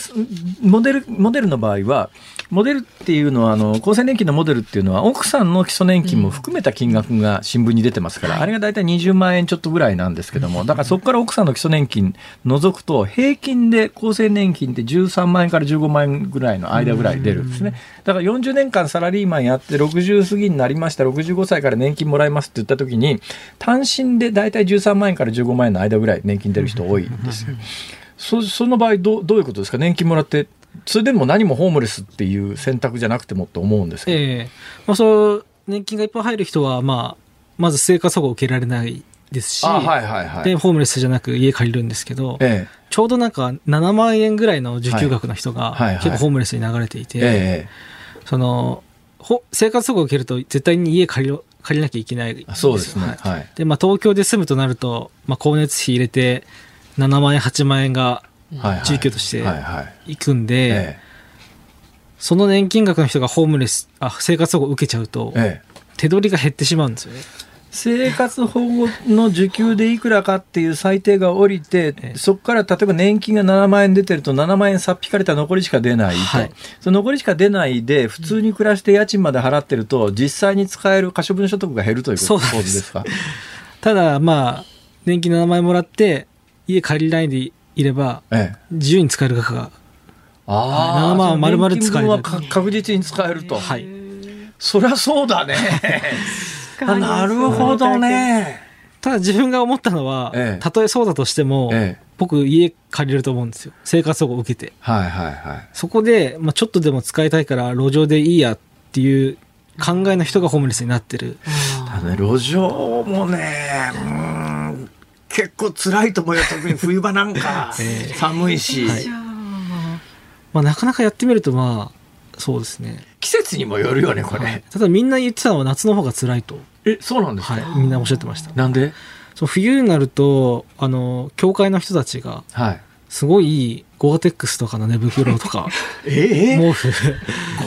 モデルモデルの場合はモデルっていうのはあの厚生年金のモデルっていうのは奥さんの基礎年金も含めた金額が新聞に出てますから、うん、あれが大体20万円ちょっとぐらいなんですけどもだからそこから奥さんの基礎年金除くと平均で厚生年金って13万円から15万円ぐらいの間ぐらい出るんですね。だから40年間サラリーマンやって60過ぎになりました65歳から年金もらいますって言った時に単身で大体13万円から15万円の間ぐらい年金出る人多いんですよ。そその場合どどういうことですか？年金もらってそれでも何もホームレスっていう選択じゃなくてもと思うんですけど、えーまあ、そう年金がいっぱい入る人は、まあ、まず生活保護を受けられないですし、はいはいはい、でホームレスじゃなく家借りるんですけど、ええ、ちょうどなんか7万円ぐらいの受給額の人が結構ホームレスに流れていて、はいはいはい、その生活保護を受けると絶対に家借りろ借りなきゃいけないそうですね、はい、でまあ、東京で住むとなると、まあ、光熱費入れて7万円8万円が住居としていくんで、その年金額の人がホームレスあ生活保護を受けちゃうと、手取りが減ってしまうんですよね。生活保護の受給でいくらかっていう最低が降りて、ええ、そこから例えば年金が7万円出てると7万円さっぴかれた残りしか出ないと、はい、その残りしか出ないで普通に暮らして家賃まで払ってると実際に使える可処分所得が減るという構図です。か？ただまあ年金7万円もらって家借りないでいれば、自由に使える額が、あ7万丸々使える。は確実に使えると。はい。そりゃそうだね。なるほどね。ただ自分が思ったのは、ええ、たとえそうだとしても、ええ、僕家借りれると思うんですよ。生活保護を受けて。はいはいはい。そこで、まあ、ちょっとでも使いたいから路上でいいやっていう考えの人がホームレスになってる。ね、路上もね、うん結構辛いと思うよ特に冬場なんか、えー、寒いし、はい、まあ、なかなかやってみるとまあそうですね。季節にもよるよねこれ、はい、ただみんな言ってたのは夏の方が辛いと。えそうなんですか、はい、みんなおっしゃってました。なんで？そう冬になるとあの教会の人たちが、はい、すごいゴアテックスとかの寝袋とか、えー、毛布。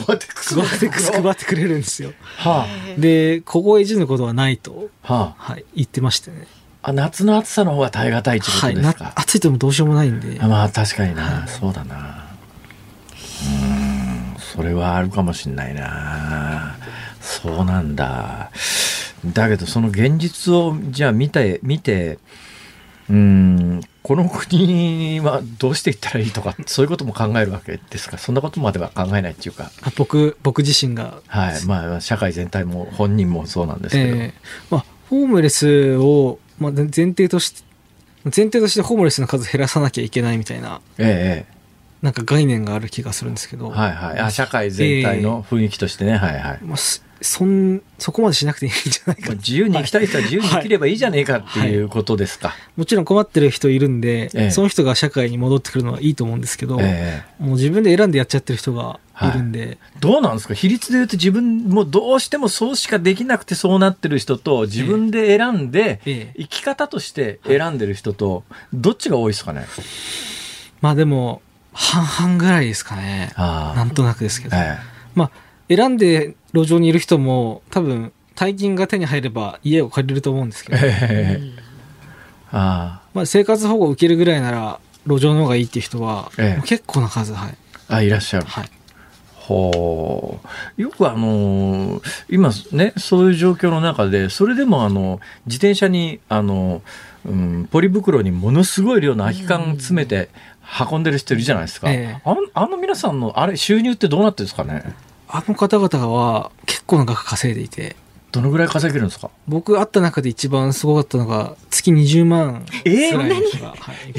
ゴアテックスゴアテックス配ってくれるんですよ、はあ、で凍え死ぬことはないと、はあ。はい、言ってましてねあ夏の暑さの方が耐え難いってことですか、はい、暑いともどうしようもないんで。まあ確かにな、はい、そうだな。うんそれはあるかもしんないな。そうなんだ。だけどその現実をじゃあ見て見てうんこの国はどうしていったらいいとかそういうことも考えるわけですか？そんなことまでは考えないっていうか。僕僕自身が。はい。まあ社会全体も本人もそうなんですけど、えー、まあ、ホームレスをまあ、前提として、前提としてホームレスの数減らさなきゃいけないみたいな、ええ、なんか概念がある気がするんですけど。はいはい。あ、社会全体の雰囲気としてね、えー、はいはい。まあ、そん、そこまでしなくていいんじゃないか。自由に生きたい人は自由に生きればいいじゃねえかっていうことですか。はい。はい、もちろん困ってる人いるんで、えー、その人が社会に戻ってくるのはいいと思うんですけど、えー、もう自分で選んでやっちゃってる人がい。るんで、はい、どうなんですか？比率で言うと自分もどうしてもそうしかできなくてそうなってる人と自分で選んで、生き方として選んでる人とどっちが多いですかね？まあでも半々ぐらいですかね。なんとなくですけど、まあ選んで路上にいる人も多分大金が手に入れば家を借りると思うんですけど、ええあまあ、生活保護を受けるぐらいなら路上の方がいいっていう人は、ええ。もう結構な数はい、ああいらっしゃる、はい、ほう。よくあの今ねそういう状況の中でそれでもあの自転車にあの、うん、ポリ袋にものすごい量の空き缶詰めて運んでる人いるじゃないですか、ええ。あのあの皆さんのあれ収入ってどうなってるんですかね？あの方々は結構な額稼いでいて。どのぐらい稼げるんですか？僕会った中で一番すごかったのが月20万ええぐらいの人が、はい、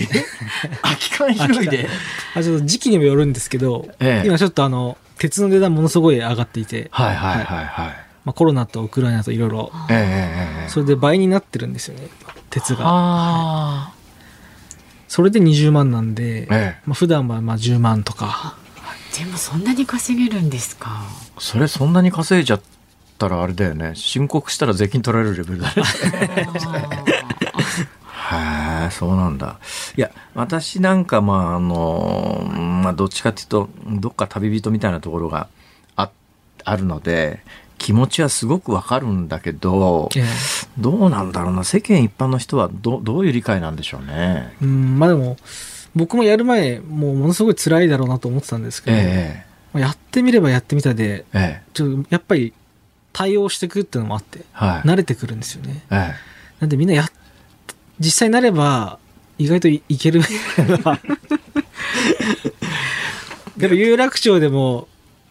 空き缶拾いで？あちょっと時期にもよるんですけど、ええ。今ちょっとあの鉄の値段ものすごい上がっていて、はいはいはいはいまあ、コロナとウクライナといろいろええええええ。それで倍になってるんですよね鉄が。あそれで20万なんで、ええ。まあ、普段はまあ10万とかでもそんなに稼げるんですか？あそれそんなに稼いじゃったらあれだよね申告したら税金取られるレベルだね へえ、そうなんだ。いや、私なんか、まあ、あの、まあ、どっちかっていうと、どっか旅人みたいなところがあ、あるので、気持ちはすごくわかるんだけど、ええどうなんだろうな、世間一般の人はどどういう理解なんでしょうね。うんまあでも僕もやる前もうものすごい辛いだろうなと思ってたんですけど、えまあやってみればやってみたでえ、え。ちょっとやっぱり対応していくっていうのもあってえ、はい。慣れてくるんですよね。えなんでみんなやっ実際になれば意外といいける。でも有楽町でも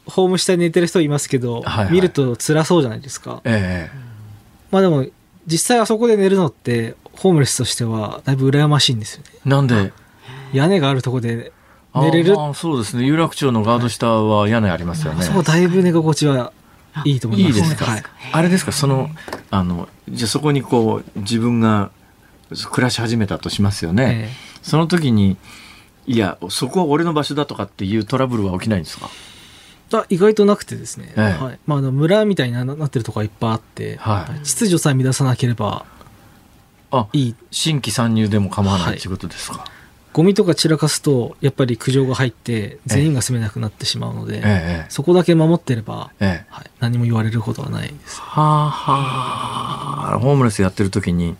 ホーム下に寝てる人いますけど、はいはい。見ると辛そうじゃないですか。ええ。まあでも実際あそこで寝るのってホームレスとしてはだいぶ羨ましいんですよね。えなんで、屋根があるとこで寝れる？そうですね。有楽町のガード下は屋根ありますよね。あそこだいぶ寝心地はいいと思います。いいですか、はい、あれですか？そのあのじゃあそこにこう自分が暮らし始めたとしますよね、えその時にいやそこは俺の場所だとかっていうトラブルは起きないんですか？意外となくてですね、ええ。はい。まあ、あの村みたいにななってるとこがいっぱいあって、はい。秩序さえ乱さなければあいい。新規参入でも構わなはいい。っていうことですか、ゴミとか散らかすとやっぱり苦情が入って全員が住めなくなってしまうので、ええそこだけ守ってれば、ええ。はい、何も言われることはないです。はあはあ。ホームレスやってる時に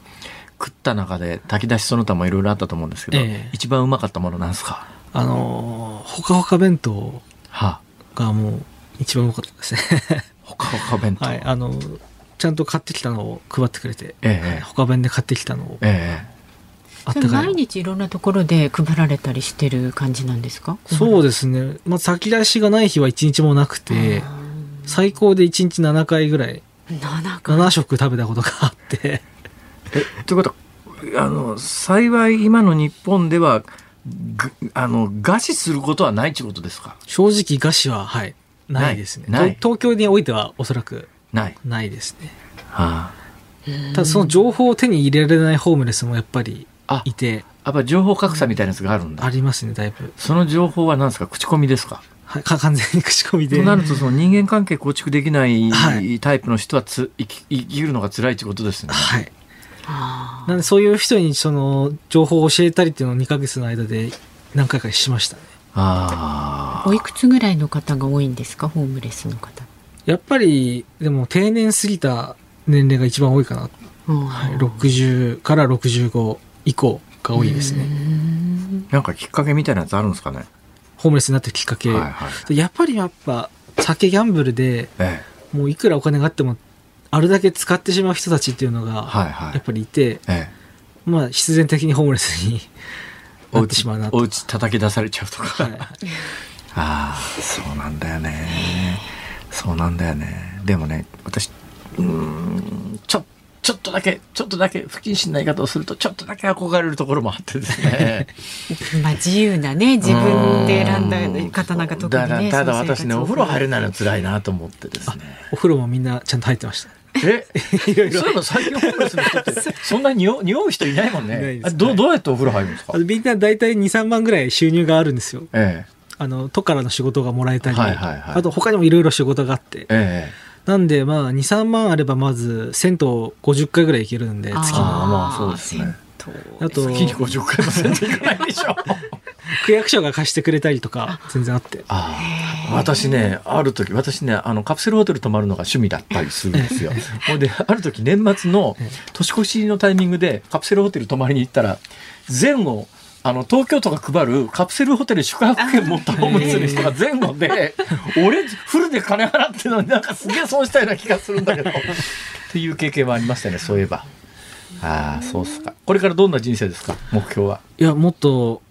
食った中で炊き出しその他もいろいろあったと思うんですけど、ええ。一番うまかったものなんですか？あのーほかほか弁当はがもう一番多かったですね。ほかほか弁当、はいあのちゃんと買ってきたのを配ってくれて、ええはい他弁で買ってきたのをえそれあったかい。毎日いろんなところで配られたりしてる感じなんですか？そうですね、まあ、先出しがない日は1日もなくて最高で1日7回ぐらい七回？7食食べたことがあって。えということはあの幸い今の日本ではぐあの餓死することはないってことですか？正直餓死ははいないですね。ない。と東京においてはおそらくない、ないですね。はただその情報を手に入れられないホームレスもやっぱりあ、あいて。やっぱ情報格差みたいなやつがあるんだ、ありますねだいぶ、その情報は何ですか？口コミですか？はい、か 完全に口コミで。となるとその人間関係構築できないはい。タイプの人はつ生き生きるのが辛いってことですね。はい。あなんでそういう人にその情報を教えたりっていうのを2ヶ月の間で何回かしましたね。あー。おいくつぐらいの方が多いんですか？ホームレスの方。やっぱりでも定年過ぎた年齢が一番多いかな、はい、60から65以降が多いですねあ。なんかきっかけみたいなやつあるんですかね？ホームレスになったきっかけ、はいはい。でやっぱりやっぱ酒ギャンブルでえもういくらお金があってもあるだけ使ってしまう人たちっていうのえ、がはいはいやっ。ぱりいて、ええ、まあ必然的にホームレスになってしまうなとおうち叩き出されちゃうとか。はいはい ああそうなんだよねそうなんだよねでもね私うーんちょちょっとだけちょっとだけ不謹慎な言い方をするとちょっとだけ憧れるところもあってですね。まあ自由なね自分で選んだ方なんか特にだね。ただその生活私ねお風呂入れないの辛いなと思ってですね。お風呂もみんなちゃんと入ってました。え？そういえば最近ホームレスの人って そんなに匂う匂う人いないもんね。です。あどうどうやってお風呂入るんですか？みんな大体23万ぐらい収入があるんですよ。え。あの都からの仕事がもらえたり、はいはいはい。あと他にもいろいろ仕事があって。ええなんでまあ23万あればまず銭湯50回ぐらい行けるんで月に。あーまあそうですね。銭湯あと月に50回もせんといかないでしょ。区役所が貸してくれたりとか全然あって。あ私ねある時私ねあのカプセルホテル泊まるのが趣味だったりするんですよ。ほんである時年末の年越しのタイミングでカプセルホテル泊まりに行ったら前後あの東京都が配るカプセルホテル宿泊券持ったホームレスの人が前後で 俺フルで金払ってるのになんかすげえ損したような気がするんだけど。っていう経験はありましたねそういえば。ああそうっすか。これからどんな人生ですか？目標は。いやもっと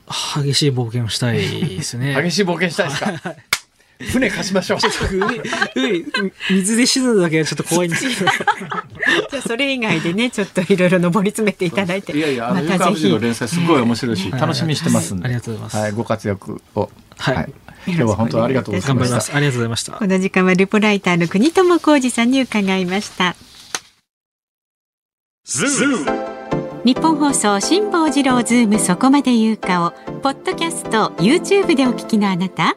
激しい冒険をしたいですね。激しい冒険したいですか？船貸しましょう。水で死ぬだけはちょっと怖いんですけど。じゃそれ以外でねちょっといろいろ上り詰めていただいて。いやいやあの、ま、たの連載すごい面白いし、楽しみにしてますんで、ありがとうございます、はい、ご活躍を。はい、今日は本当ありがとうございました。ありがとうございましたこの時間はルポライターの國友公司さんに伺いました。ニッポン放送辛坊治郎ズームそこまで言うかをポッドキャスト YouTube でお聞きのあなた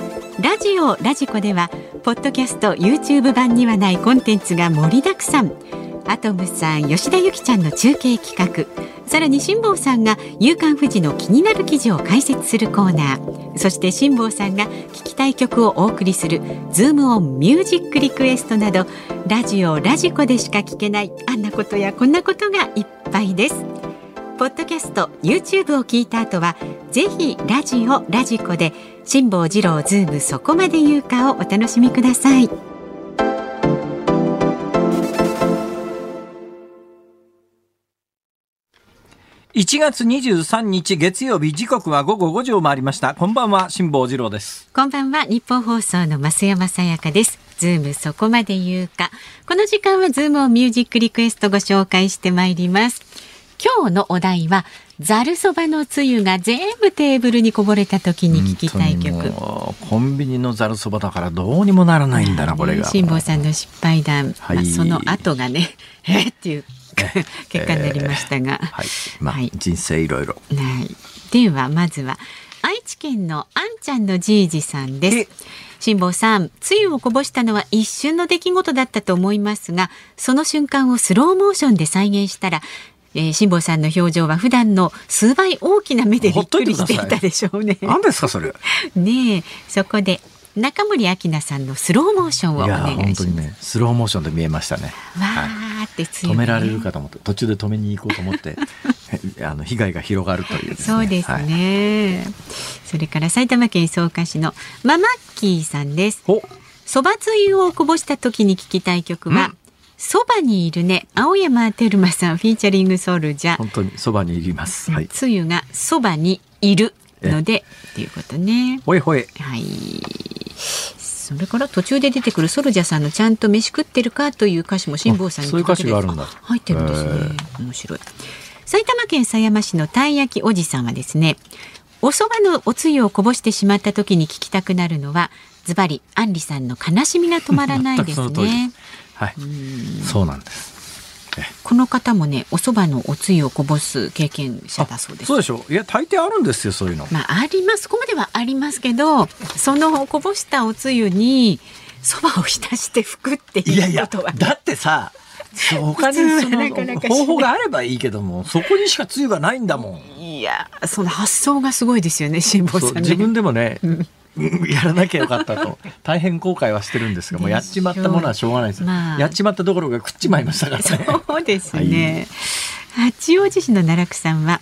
ラジオラジコではポッドキャスト YouTube 版にはないコンテンツが盛りだくさん。アトムさん吉田由紀ちゃんの中継企画。さらに辛坊さんが「夕刊富士」の気になる記事を解説するコーナー。そして辛坊さんが聞きたい曲をお送りする「ズームオンミュージックリクエストなどラジオラジコでしか聞けないあんなことやこんなことがいっぱいです。ポッドキャスト YouTube を聞いた後はぜひラジオラジコで辛坊治郎ズームそこまで言うかをお楽しみください。1月23日月曜日時刻は午後5時を回りました。こんばんは辛坊治郎です。こんばんはニッポン放送の増山さやかです。ズームそこまで言うか。この時間はズームオンミュージックリクエストご紹介してまいります今日のお題はざるそばのつゆが全部テーブルにこぼれた時に聞きたい曲。コンビニのざるそばだからどうにもならないんだな、これが。辛坊さんの失敗談、はい。まあ、その後がね えっていう結果になりましたが、えー、はい、まあ、はい、人生いろいろ、はい、ではまずは愛知県のあんちゃんのじいじさんです。辛坊さん、つゆをこぼしたのは一瞬の出来事だったと思いますが、その瞬間をスローモーションで再現したら、えー、辛坊さんの表情は普段の数倍大きな目でびっくりしていたでしょうね。何ですかそれ。ねそこで中森明菜さんのスローモーションをお願いします。ね、スローモーションで見えましたね。わーって強い、ね、止められるかと思って途中で止めに行こうと思って あの被害が広がるという、ね、そうですね、はい、それから埼玉県草加市のママッキーさんです。そばつゆをこぼした時に聞きたい曲は、そばにいるね。青山テルマさんフィーチャリング SoulJa 本当にそばにいります、はい、つゆがそばにいるのでっていうことね。ほいほい。はい。それから途中で出てくる SoulJa さんのちゃんと飯食ってるかという歌詞も辛坊さんにそういう歌詞があるんだ。入ってるんですね。面白い。埼玉県狭山市のたい焼きおじさんはですねお蕎麦のおつゆをこぼしてしまった時に聞きたくなるのはズバリアンリさんの悲しみが止まらないですねはい、そうなんです。この方もね、お蕎麦のおつゆをこぼす経験者だそうです。そうでしょう。いや、大抵あるんですよ、そういうの。まあ、あります。ここまではありますけど、そのこぼしたおつゆに。蕎麦を浸して拭くっていうことは、だってさ。他にその方法があればいいけども、そこにしかつゆがないんだもん。いや、その発想がすごいですよね、辛坊さん、ね、自分でもね。うん やらなきゃよかったと。大変後悔はしてるんですがもうやっちまったものはしょうがないです、まあ、やっちまったところが食っちまいましたからね。そうですね、はい、八王子市の奈落さんは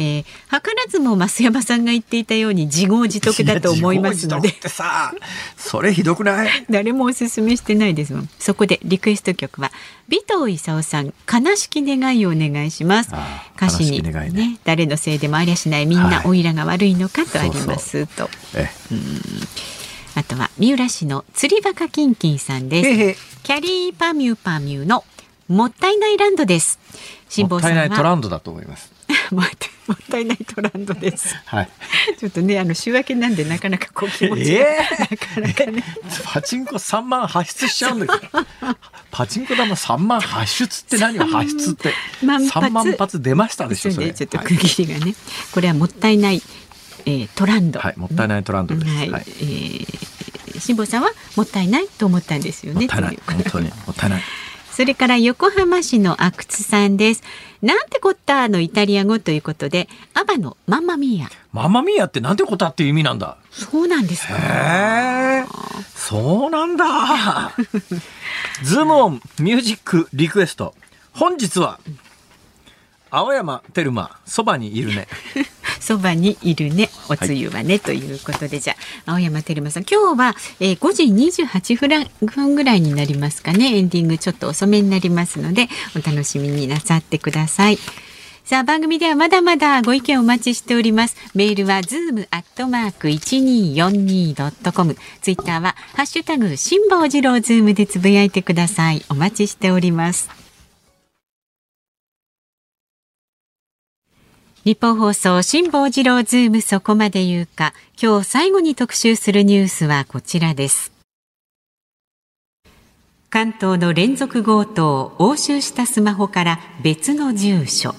えー、図らずも増山さんが言っていたように自業自得だと思いますので。さそれひどくない？誰もおすすめしてないですもん。そこでリクエスト曲は尾藤勲さん悲しき願いをお願いします。歌詞にね、ね、誰のせいでもありゃしないみんなおいらが悪いのかとありますと。あとは三浦市の釣りバカキンキンさんです。キャリーパミュパミュのもったいないランドです。辛坊さんはトランドだと思います もったいないトランドです。はい。ちょっとね、あの週明けなんで、なかなかこう気持ちが、えー、なかなかね。パチンコ三万発出しちゃうんだけど。パチンコ玉三万発出って何を発出って？三万発出ましたでしょ。それちょっと区切りがね、はい、これはもったいない、えー、トランド。はい、もったいないトランドです。はい、はい、えー、辛坊さんはもったいないと思ったんですよね。もったいない。本当にもったいない。それから横浜市の阿久津さんです。なんてこったのイタリア語ということで、アバのママミーヤ。ママミーヤってなんてこったっていう意味なんだ？そうなんですか。へそうなんだ。ズームオンミュージックリクエスト。本日は、青山テルマ、そばにいるね。そばにいるねおつゆはね、はい、ということでじゃあ青山テルマさん今日は、えー、5時28分ぐらいになりますかねエンディングちょっと遅めになりますのでお楽しみになさってください。さあ番組ではまだまだご意見お待ちしております。メールはズームアットマーク一二四二ドットコム。ツイッターはハッシュタグ辛坊治郎ズームでつぶやいてください。お待ちしております。ニッポン放送辛坊治郎ズームそこまで言うか。今日最後に特集するニュースはこちらです。関東の連続強盗押収したスマホから別の住所。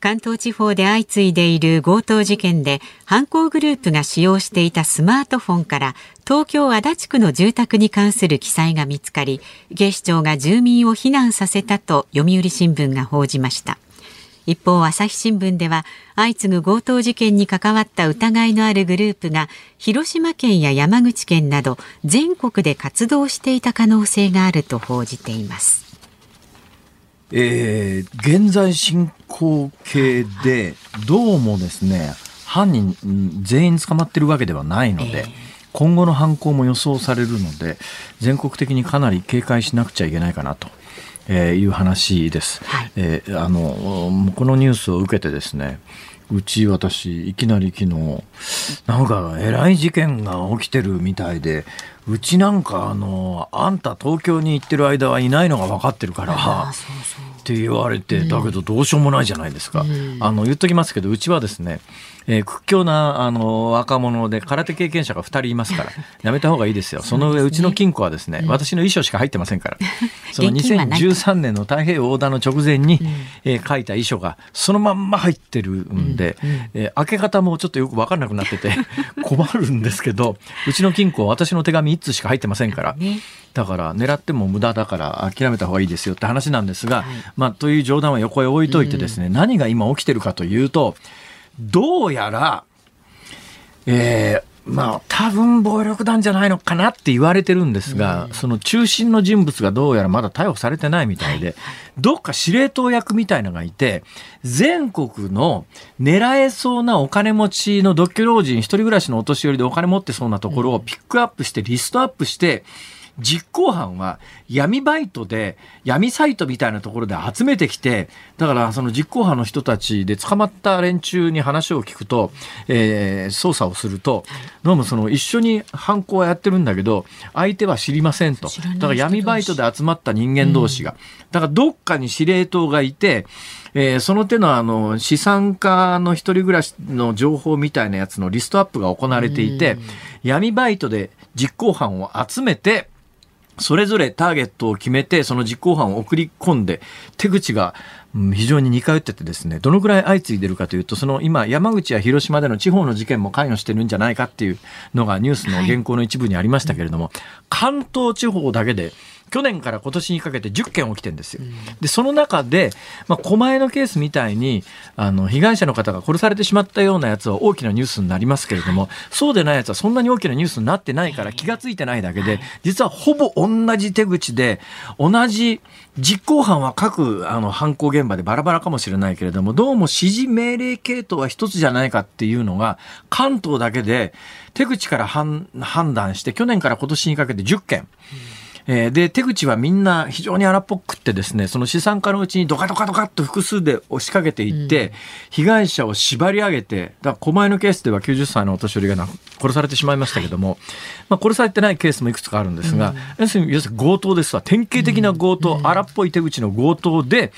関東地方で相次いでいる強盗事件で犯行グループが使用していたスマートフォンから東京足立区の住宅に関する記載が見つかり警視庁が住民を避難させたと読売新聞が報じました。一方朝日新聞では相次ぐ強盗事件に関わった疑いのあるグループが広島県や山口県など全国で活動していた可能性があると報じています。えー、現在進行形で、どうもですね、犯人全員捕まってるわけではないので、今後の犯行も予想されるので、全国的にかなり警戒しなくちゃいけないかなと。えー、いう話です、はい、えー、あのこのニュースを受けてですねうち私いきなり昨日なんかえらい事件が起きてるみたいでうちなんかあのあんた東京に行ってる間はいないのが分かってるからって言われて、だけどどうしようもないじゃないですか。あの言っときますけどうちはですねえー、屈強なあの若者で空手経験者が2人いますから やめた方がいいですよ。その上うちの金庫はですね、私の遺書しか入ってませんから。その2013年の太平洋横断の直前に、えー、書いた遺書がそのまんま入ってるんで、えー、開け方もちょっとよく分からなくなってて 困るんですけどうちの金庫は私の手紙1通しか入ってませんから。だから狙っても無駄だから諦めた方がいいですよって話なんですが、はい、まあ、という冗談は横へ置いといてですね、うん、何が今起きてるかというとどうやら、えー、まあ、多分暴力団じゃないのかなって言われてるんですが、うん、その中心の人物がどうやらまだ逮捕されてないみたいで、はい、どっか司令塔役みたいのがいて、全国の狙えそうなお金持ちの独居老人、一人暮らしのお年寄りでお金持ってそうなところをピックアップして、リストアップして、うん実行犯は闇バイトで闇サイトみたいなところで集めてきてだからその実行犯の人たちで捕まった連中に話を聞くと、えー、捜査をするとどうもその一緒に犯行はやってるんだけど相手は知りませんと。だから闇バイトで集まった人間同士が、だからどっかに司令塔がいてえー、その手のあの資産家の一人暮らしの情報みたいなやつのリストアップが行われていて、闇バイトで実行犯を集めて、それぞれターゲットを決めて、その実行犯を送り込んで、手口が非常に似通っててですね、どのくらい相次いでるかというと、その今、山口や広島での地方の事件も関与してるんじゃないかっていうのがニュースの原稿の一部にありましたけれども、関東地方だけで去年から今年にかけて10件起きてるんですよ。で、その中で、まあ、狛江のケースみたいに、あの、被害者の方が殺されてしまったようなやつは大きなニュースになりますけれども、そうでないやつはそんなに大きなニュースになってないから気がついてないだけで、実はほぼ同じ手口で、同じ実行犯は各あの犯行現場でバラバラかもしれないけれども、どうも指示命令系統は一つじゃないかっていうのが、関東だけで手口から判断して、去年から今年にかけて10件。えー、で、手口はみんな非常に荒っぽくってですね、その資産家のうちにドカドカドカっと複数で押しかけていって、うん、被害者を縛り上げて、だ狛江のケースでは90歳のお年寄りが殺されてしまいましたけども、はい、まあ、殺されてないケースもいくつかあるんですが、うん、要するに強盗ですわ。典型的な強盗、荒っぽい手口の強盗で、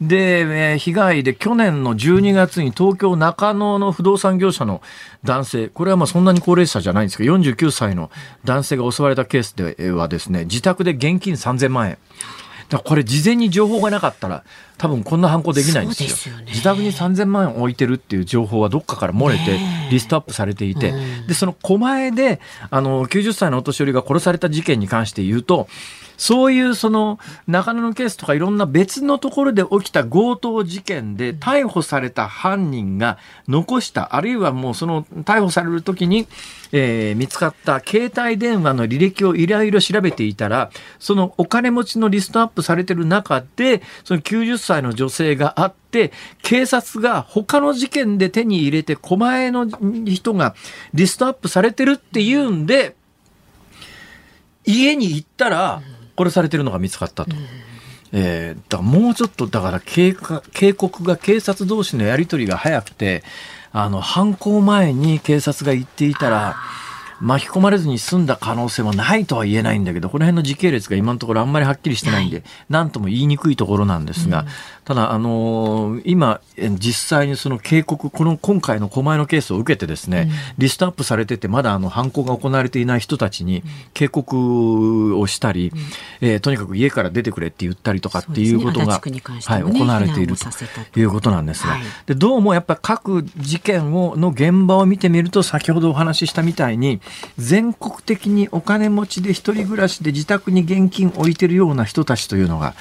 で、えー、被害で去年の12月に東京中野の不動産業者の男性、これはまあそんなに高齢者じゃないんですけど、49歳の男性が襲われたケースではですね、自宅で現金3000万円。だこれ事前に情報がなかったら多分こんな犯行できないんですよ。すよ自宅に3000万円置いてるっていう情報はどっかから漏れてリストアップされていて、でその狛江であの90歳のお年寄りが殺された事件に関して言うとそういうその中野のケースとかいろんな別のところで起きた強盗事件で逮捕された犯人が残した、あるいはもうその逮捕される時に、えー、見つかった携帯電話の履歴をいろいろ調べていたら、そのお金持ちのリストアップされてる中で、その90歳の女性があって、警察が他の事件で手に入れて狛江の人がリストアップされてるっていうんで、家に行ったら、殺されてるのが見つかったと。えー、だからもうちょっとだから警警告が警察同士のやり取りが早くてあの犯行前に警察が言っていたら巻き込まれずに済んだ可能性もないとは言えないんだけどこの辺の時系列が今のところあんまりはっきりしてないんで何、とも言いにくいところなんですが、ただ、あのー、今、実際にその警告、この今回の狛江のケースを受けてですね、うん、リストアップされてて、まだあの犯行が行われていない人たちに警告をしたり、うん、えー、とにかく家から出てくれって言ったりとかっていうことが、ね、はい、行われているということなんですが、はい、でどうもやっぱ各事件をの現場を見てみると、先ほどお話ししたみたいに、全国的にお金持ちで一人暮らしで自宅に現金置いてるような人たちというのが、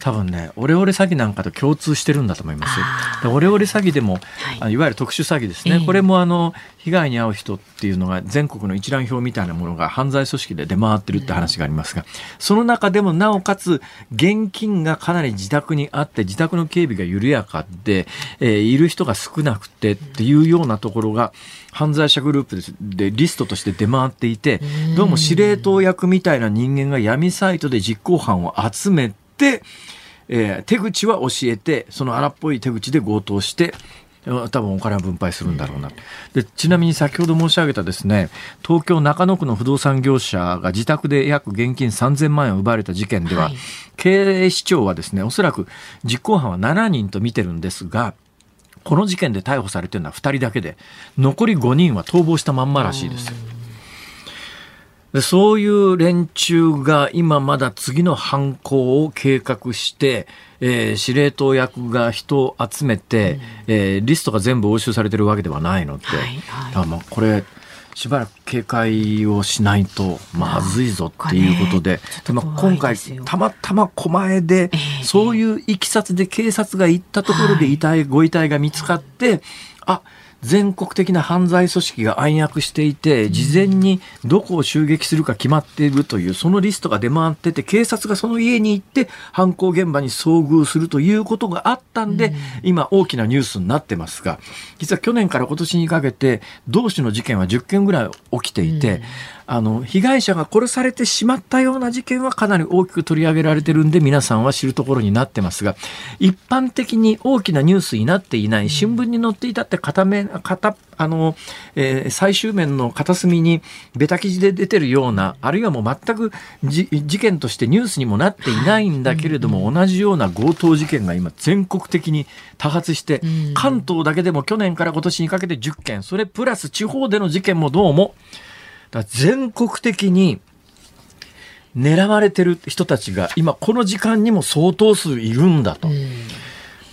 多分ねオレオレ詐欺なんかと共通してるんだと思いますよ。オレオレ詐欺でも、はい、いわゆる特殊詐欺ですね、えー、これもあの被害に遭う人っていうのが全国の一覧表みたいなものが犯罪組織で出回ってるって話がありますが、その中でもなおかつ現金がかなり自宅にあって自宅の警備が緩やかで、えー、いる人が少なくてっていうようなところが犯罪者グループでリストとして出回っていてどうも司令塔役みたいな人間が闇サイトで実行犯を集めて、えー、手口は教えて、その荒っぽい手口で強盗して、多分お金を分配するんだろうなでちなみに先ほど申し上げたですね東京中野区の不動産業者が自宅で約現金3000万円を奪われた事件では、はい、経営市長はですねおそらく実行犯は7人と見てるんですがこの事件で逮捕されてるのは2人だけで残り5人は逃亡したまんまらしいですよ。でそういう連中が今まだ次の犯行を計画して、えー、司令塔役が人を集めて、うん、えー、リストが全部押収されてるわけではないので、はいはい、まあこれしばらく警戒をしないとまずいぞっていうことで、まあ、今回たまたま狛江で、そういういきさつで警察が行ったところで遺体、ご遺体が見つかって、あ全国的な犯罪組織が暗躍していて、事前にどこを襲撃するか決まっているという、そのリストが出回ってて、警察がその家に行って犯行現場に遭遇するということがあったんで、今大きなニュースになってますが、実は去年から今年にかけて、同種の事件は10件ぐらい起きていて、あの、被害者が殺されてしまったような事件はかなり大きく取り上げられてるんで、皆さんは知るところになってますが、一般的に大きなニュースになっていない、新聞に載っていたって片面、片、あの、えー、最終面の片隅にベタ記事で出てるような、あるいはもう全く事件としてニュースにもなっていないんだけれども、同じような強盗事件が今全国的に多発して、関東だけでも去年から今年にかけて10件、それプラス地方での事件もどうも、だ全国的に狙われてる人たちが今この時間にも相当数いるんだと。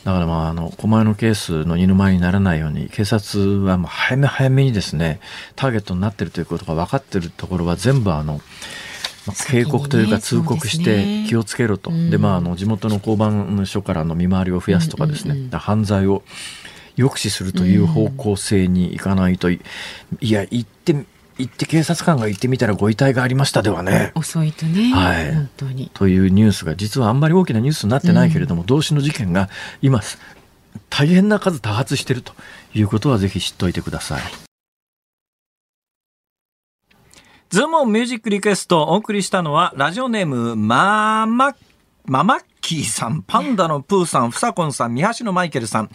だからまあ、あの、狛江のケースの二の舞にならないように、警察はもう早め早めにですね、ターゲットになってるということが分かってるところは全部あの、まあ、警告というか通告して気をつけろと。で、ねまあ、あの、地元の交番署からの見回りを増やすとかですね、うんうんうん、犯罪を抑止するという方向性にいかないと、いや、行って行って警察官が行ってみたらご遺体がありましたではね。遅いとね、はい、本当に。というニュースが実はあんまり大きなニュースになってないけれども、うん、同種の事件が今大変な数多発しているということはぜひ知っておいてください。ズームミュージックリクエストお送りしたのは、ラジオネーム、ママ、ママッキーさん、パンダのプーさん、フサコンさん、三橋のマイケルさん、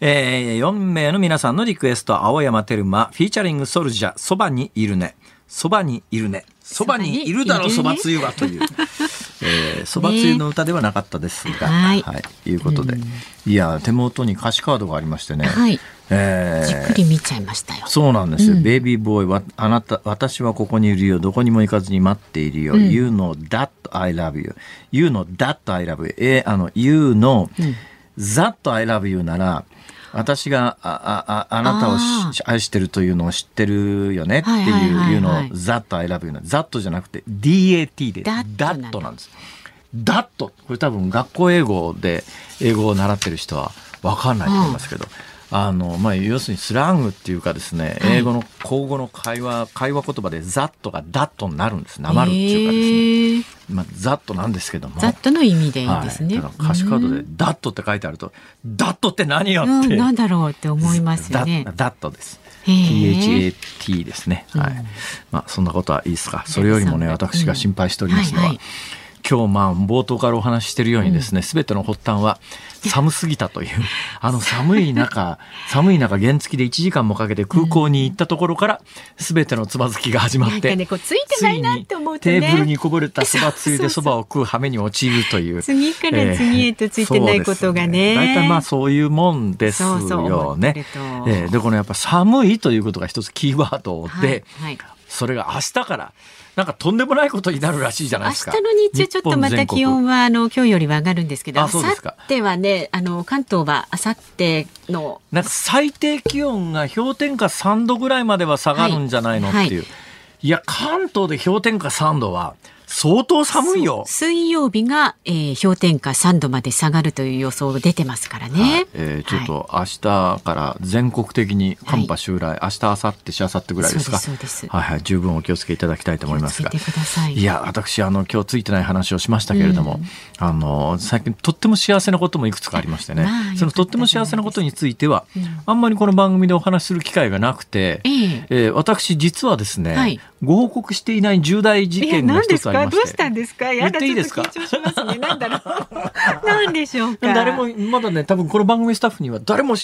えー、4名の皆さんのリクエスト、青山テルマ、フィーチャリング SoulJa、そばにいるね。そばにいるね。そばにいるだろ、そばつゆはという。えー、そばつゆの歌ではなかったですが、ね、はい、はい、いうことで、いや手元に歌詞カードがありましてね、はい、えー、じっくり見ちゃいましたよ。そうなんですよ。うん、 Baby boy は、あなた、私はここにいるよ。どこにも行かずに待っているよ。うん、you know that I love you. you know that I love you. えー、あの、you know、うん、that I love you なら、私があああなたを愛してるというのを知ってるよねっていうのを「that I love you」な「that」じゃなくて「DAT」で「that」なんです。that これ多分学校英語で英語を習ってる人は分かんないと思いますけど、あの、まあ、要するにスラングっていうかですね、英語の口語の会話、会話言葉でザットがダットになるんです。なまるっていうかですね。まあ、ザットなんですけども。ザットの意味でいいんですね。はい、歌詞カードでダットって書いてあると、ダットって何よって。うん、なんだろうって思いますよね。ダットです。THAT ですね。はい。まあ、そんなことはいいですか。それよりもね、私が心配しておりますのは、今日まあ冒頭からお話ししているようにですね、す、べ、ての発端は寒すぎたという、あの寒い中、寒い中原付で1時間もかけて空港に行ったところから、すべてのつまずきが始まって、ね、こうついてないなって思うと、ね、テーブルにこぼれたそばつゆでそばを食う羽目に陥るという。次から次へとついてないことがね。大体、まあそういうもんですよね。そえー、で、このやっぱ寒いということが一つキーワードで、はいはい、それが明日からなんかとんでもないことになるらしいじゃないですか。明日の日中ちょっとまた気温はあの今日よりは上がるんですけど、あさってはねあの関東はあさってのなんか最低気温が氷点下3度ぐらいまでは下がるんじゃないのっていう。はいはい、いや関東で氷点下3度は相当寒いよ。水曜日が、えー、氷点下3度まで下がるという予想出てますからね。はい、えー、ちょっと明日から全国的に寒波襲来、はい、明日、明後日、しあさってぐらいですか？そうですはいはい、十分お気をつけいただきたいと思いますが。い。いや、私、あの、今日ついてない話をしましたけれども、うん、あの、最近とっても幸せなこともいくつかありましてね。まあ、そのとっても幸せなことについては、うん、あんまりこの番組でお話しする機会がなくて、えー、えー、私、実はですね、はい、ご報告していない重大事件が一つありまして。どうしたんですか？やだ、ちょっと緊張しますね。なんだろう。なんでしょうか？誰も、まだね、多分この番組スタッフには誰も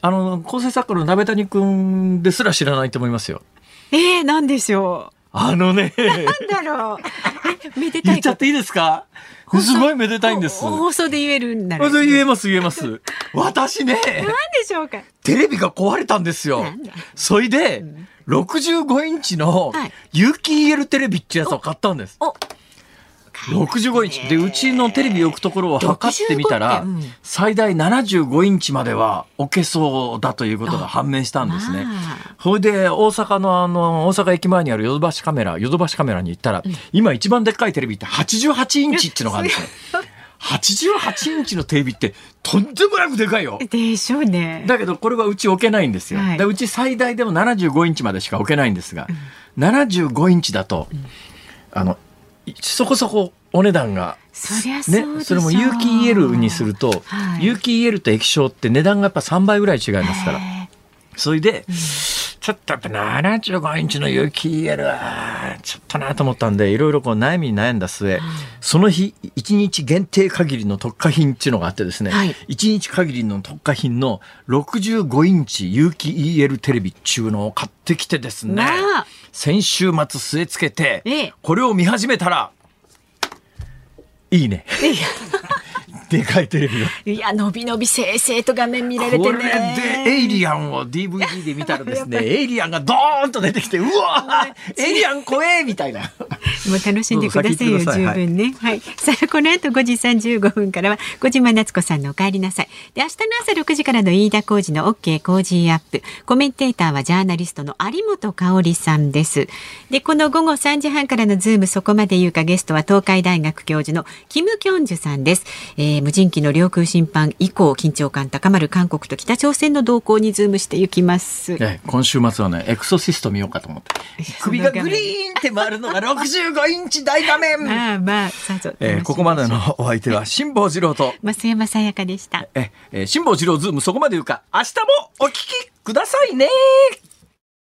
あの、構成作家の鍋谷君ですら知らないと思いますよ。ええー、なんでしょう？あのね。なんだろう？めでたい。言っちゃっていいですか？すごいめでたいんです。放送で言えるんだ言えます、言えます。私ね。なんでしょうか？テレビが壊れたんですよ。それで、うん65インチの有機 EL テレビってやつを買ったんです。65インチでうちのテレビ置くところを測ってみたら、最大75インチまでは置けそうだということが判明したんですね。それで大阪のあの大阪駅前にあるヨドバシカメラヨドバシカメラに行ったら、今一番でっかいテレビって88インチっていうのがあるんですよ。88インチのテレビってとんでもなくでかいよ。でしょうね。だけどこれはうち置けないんですよ。はい、うち最大でも75インチまでしか置けないんですが、うん、75インチだと、うん、あのそこそこお値段がそね、それも有機 EL にすると、はい、有機 EL と液晶って値段がやっぱ3倍ぐらい違いますから。それで、うんちょっとやっぱ75インチの有機 EL はちょっとなと思ったんでいろいろこう悩みに悩んだ末、その日1日限定限りの特価品っていうのがあってですね、はい、1日限りの特価品の65インチ有機 EL テレビっちゅうのを買ってきてですね、先週末据え付けて、これを見始めたらいいね。でかいテレビが。いや、のびのびせいせいと画面見られてね。これで、エイリアンを DVD で見たらですね、エイリアンがドーンと出てきて、うわエイリアン怖えみたいな。もう楽しんでくださいよ、十分ね。はい。さあ、この後5時35分からは、小島夏子さんのお帰りなさい。で、明日の朝6時からの飯田浩二の OK 工事アップ。コメンテーターはジャーナリストの有本香さんです。で、この午後3時半からのズームそこまで言うかゲストは東海大学教授のキム・キョンジュさんです。えーー、無人機の領空侵犯以降緊張感高まる韓国と北朝鮮の動向にズームしていきます、え今週末はねエクソシスト見ようかと思って。首がグリーンって回るのが65インチ大画面。まあまあさぞ、えー、ここまでのお相手は辛坊治郎と。増山さやかでした。え、えー、辛坊治郎ズームそこまで言うか。明日もお聞きくださいね